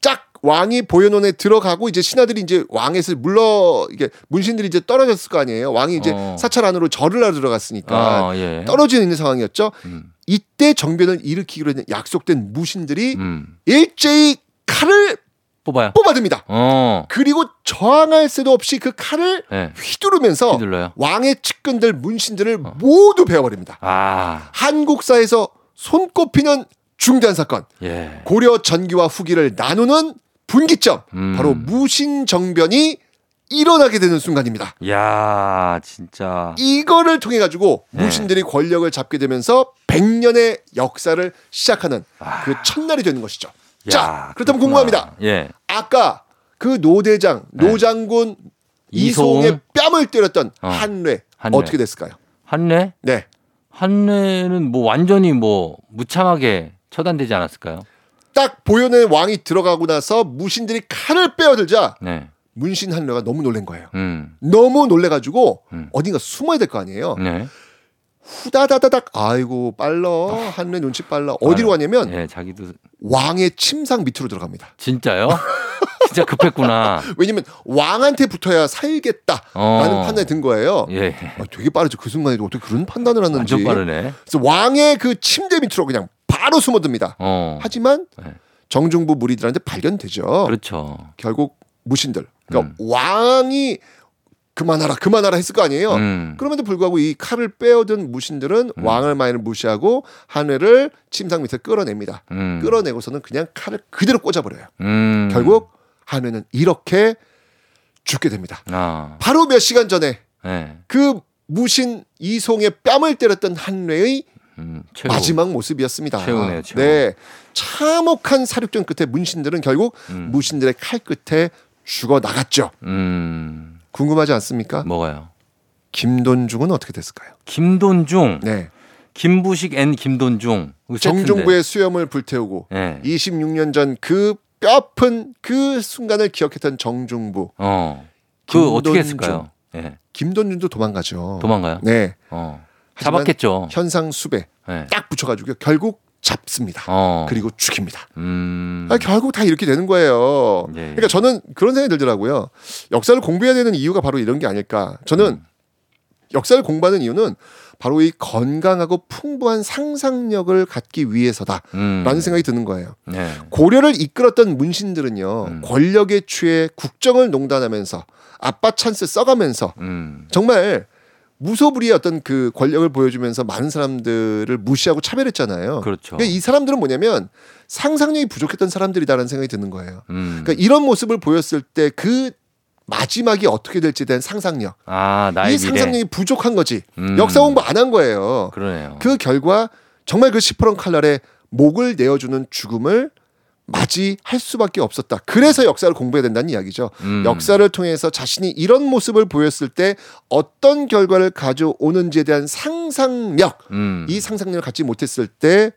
짝 왕이 보현원에 들어가고 이제 신하들이 이제 왕에서 물러 이게 문신들이 이제 떨어졌을 거 아니에요. 왕이 이제 어. 사찰 안으로 절을 하러 들어갔으니까 어, 예. 떨어져 있는 상황이었죠. 음. 이때 정변을 일으키기로 약속된 무신들이 음. 일제히 칼을 뽑아요. 뽑아듭니다. 어. 그리고 저항할 새도 없이 그 칼을 네. 휘두르면서 휘둘러요. 왕의 측근들 문신들을 어. 모두 베어버립니다. 아. 한국사에서 손꼽히는 중대한 사건 예. 고려 전기와 후기를 나누는 분기점 음. 바로 무신정변이 일어나게 되는 순간입니다. 야, 진짜. 이거를 통해 가지고 네. 무신들이 권력을 잡게 되면서 100년의 역사를 시작하는 아. 그 첫날이 되는 것이죠. 야, 자, 그렇다면 그렇구나. 궁금합니다. 예. 아까 그 노대장, 네. 노장군 이송. 이송의 뺨을 때렸던 어. 한뇌 한뇌. 어떻게 됐을까요? 한례? 네. 한례는 뭐 완전히 뭐 무참하게 처단되지 않았을까요? 딱 보현의 왕이 들어가고 나서 무신들이 칼을 빼어들자 네. 문신 한뇌가 너무 놀란 거예요. 음. 너무 놀래가지고 음. 어딘가 숨어야 될 거 아니에요. 네. 후다다다닥 아이고 빨라 한뇌 눈치 빨라 어디로 가냐면 예, 자기도 왕의 침상 밑으로 들어갑니다. 진짜요? 진짜 급했구나. 왜냐면 왕한테 붙어야 살겠다라는 어. 판단이 든 거예요. 예. 아, 되게 빠르죠. 그 순간에도 어떻게 그런 판단을 하는지. 완전 빠르네. 그래서 왕의 그 침대 밑으로 그냥 바로 숨어듭니다. 어. 하지만 네. 정중부 무리들한테 발견되죠. 그렇죠. 결국 무신들, 그러니까 왕이 그만하라, 그만하라 했을 거 아니에요. 음. 그럼에도 불구하고 이 칼을 빼어든 무신들은 왕을 마이를 무시하고 한회를 침상 밑에 끌어냅니다. 음. 끌어내고서는 그냥 칼을 그대로 꽂아버려요. 음. 결국 한회는 이렇게 죽게 됩니다. 아. 바로 몇 시간 전에 네. 그 무신 이송의 뺨을 때렸던 한회의 음. 마지막 모습이었습니다. 최후네요, 최후. 네. 참혹한 살육전 끝에 문신들은 결국 음. 무신들의 칼 끝에 죽어 나갔죠. 음. 궁금하지 않습니까? 뭐가요? 김돈중은 어떻게 됐을까요? 김돈중. 네. 김부식 앤 김돈중. 그. 정중부의 수염을 불태우고 네. 26년 전 그 뼈아픈 그 순간을 기억했던 정중부. 어. 그 김돈중. 어떻게 했을까요? 예. 김돈중도 도망가죠. 도망가요? 네. 어. 잡았겠죠. 현상 수배 네. 딱 붙여가지고 결국 잡습니다. 어. 그리고 죽입니다. 음. 아, 결국 다 이렇게 되는 거예요. 예, 예. 그러니까 저는 그런 생각이 들더라고요. 역사를 공부해야 되는 이유가 바로 이런 게 아닐까. 저는 음. 역사를 공부하는 이유는 바로 이 건강하고 풍부한 상상력을 갖기 위해서다라는 음. 생각이 드는 거예요. 네. 고려를 이끌었던 문신들은요 음. 권력에 취해 국정을 농단하면서 아빠 찬스 써가면서 음. 정말 무소불위의 어떤 그 권력을 보여주면서 많은 사람들을 무시하고 차별했잖아요. 그렇죠. 그러니까 이 사람들은 뭐냐면 상상력이 부족했던 사람들이다라는 생각이 드는 거예요. 음. 그러니까 이런 모습을 보였을 때 그 마지막이 어떻게 될지에 대한 상상력. 아, 나의 이 미래. 상상력이 부족한 거지. 음. 역사 공부 안 한 거예요. 그러네요. 그 결과 정말 그 시퍼런 칼날에 목을 내어주는 죽음을 맞이할 수밖에 없었다. 그래서 역사를 공부해야 된다는 이야기죠. 음. 역사를 통해서 자신이 이런 모습을 보였을 때 어떤 결과를 가져오는지에 대한 상상력, 음. 이 상상력을 갖지 못했을 때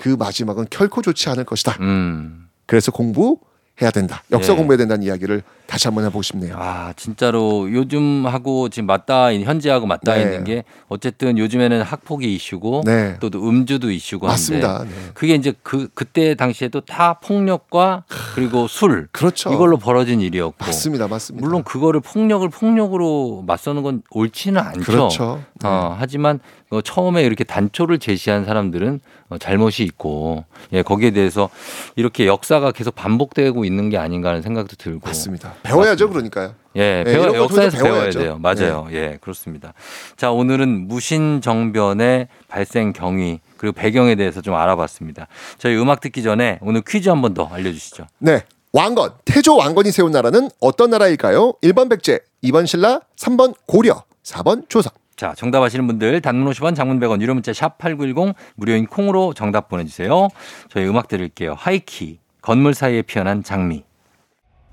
그 마지막은 결코 좋지 않을 것이다. 음. 그래서 공부 해야 된다. 역사 예. 공부해야 된다는 이야기를 다시 한번 해보고 싶네요. 아, 진짜로 요즘하고 지금 맞닿아 현재하고 맞닿아 네. 있는 게 어쨌든 요즘에는 학폭이 이슈고 네. 또 음주도 이슈고 맞습니다. 한데 네. 그게 이제 그 그때 당시에도 다 폭력과 그리고 술 그렇죠. 이걸로 벌어진 일이었고 맞습니다. 맞습니다. 물론 그거를 폭력을 폭력으로 맞서는 건 옳지는 않죠. 그렇죠. 어, 하지만 어, 처음에 이렇게 단초를 제시한 사람들은 어, 잘못이 있고 예, 거기에 대해서 이렇게 역사가 계속 반복되고 있는 게 아닌가 하는 생각도 들고 맞습니다. 배워야죠, 그러니까요. 예, 네, 배워, 역사에서 배워야. 돼요. 맞아요. 예, 그렇습니다. 자, 오늘은 무신 정변의 발생 경위 그리고 배경에 대해서 좀 알아봤습니다. 저희 음악 듣기 전에 오늘 퀴즈 한 번 더 알려주시죠. 네. 왕건, 태조 왕건이 세운 나라는 어떤 나라일까요? 1번 백제, 2번 신라, 3번 고려, 4번 조선. 자, 정답 아시는 분들 단문 50원, 장문 100원, 유료 문자 샵 8910 무료인 콩으로 정답 보내 주세요. 저희 음악 들을게요. 하이키, 건물 사이에 피어난 장미.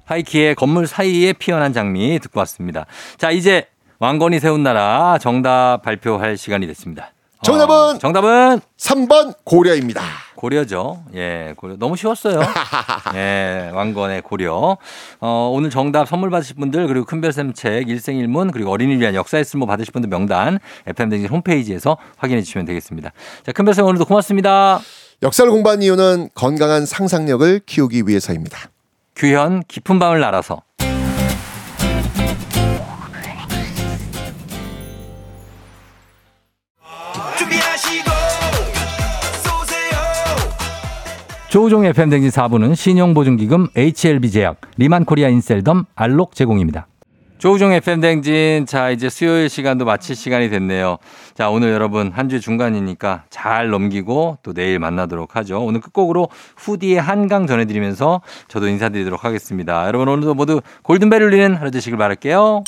하이키의 건물 사이에 피어난 장미 듣고 왔습니다. 자, 이제 왕건이 세운 나라 정답 발표할 시간이 됐습니다. 어, 정답은 정답은 3번 고려입니다. 고려죠. 예, 고려. 너무 쉬웠어요. 예, 왕건의 고려. 어, 오늘 정답 선물 받으실 분들, 그리고 큰별쌤 책, 일생일문, 그리고 어린이를 위한 역사의 쓸모 받으실 분들 명단, FM댕진 홈페이지에서 확인해 주시면 되겠습니다. 자, 큰별쌤 오늘도 고맙습니다. 역사를 공부한 이유는 건강한 상상력을 키우기 위해서입니다. 규현, 깊은 밤을 날아서. 조우종 FM댕진 4부는 신용보증기금 HLB제약, 리만코리아 인셀덤, 알록 제공입니다. 조우종 FM댕진. 자, 이제 수요일 시간도 마칠 시간이 됐네요. 자, 오늘 여러분 한 주 중간이니까 잘 넘기고 또 내일 만나도록 하죠. 오늘 끝곡으로 후디의 한강 전해드리면서 저도 인사드리도록 하겠습니다. 여러분 오늘도 모두 골든벨 울리는 하루 되시길 바랄게요.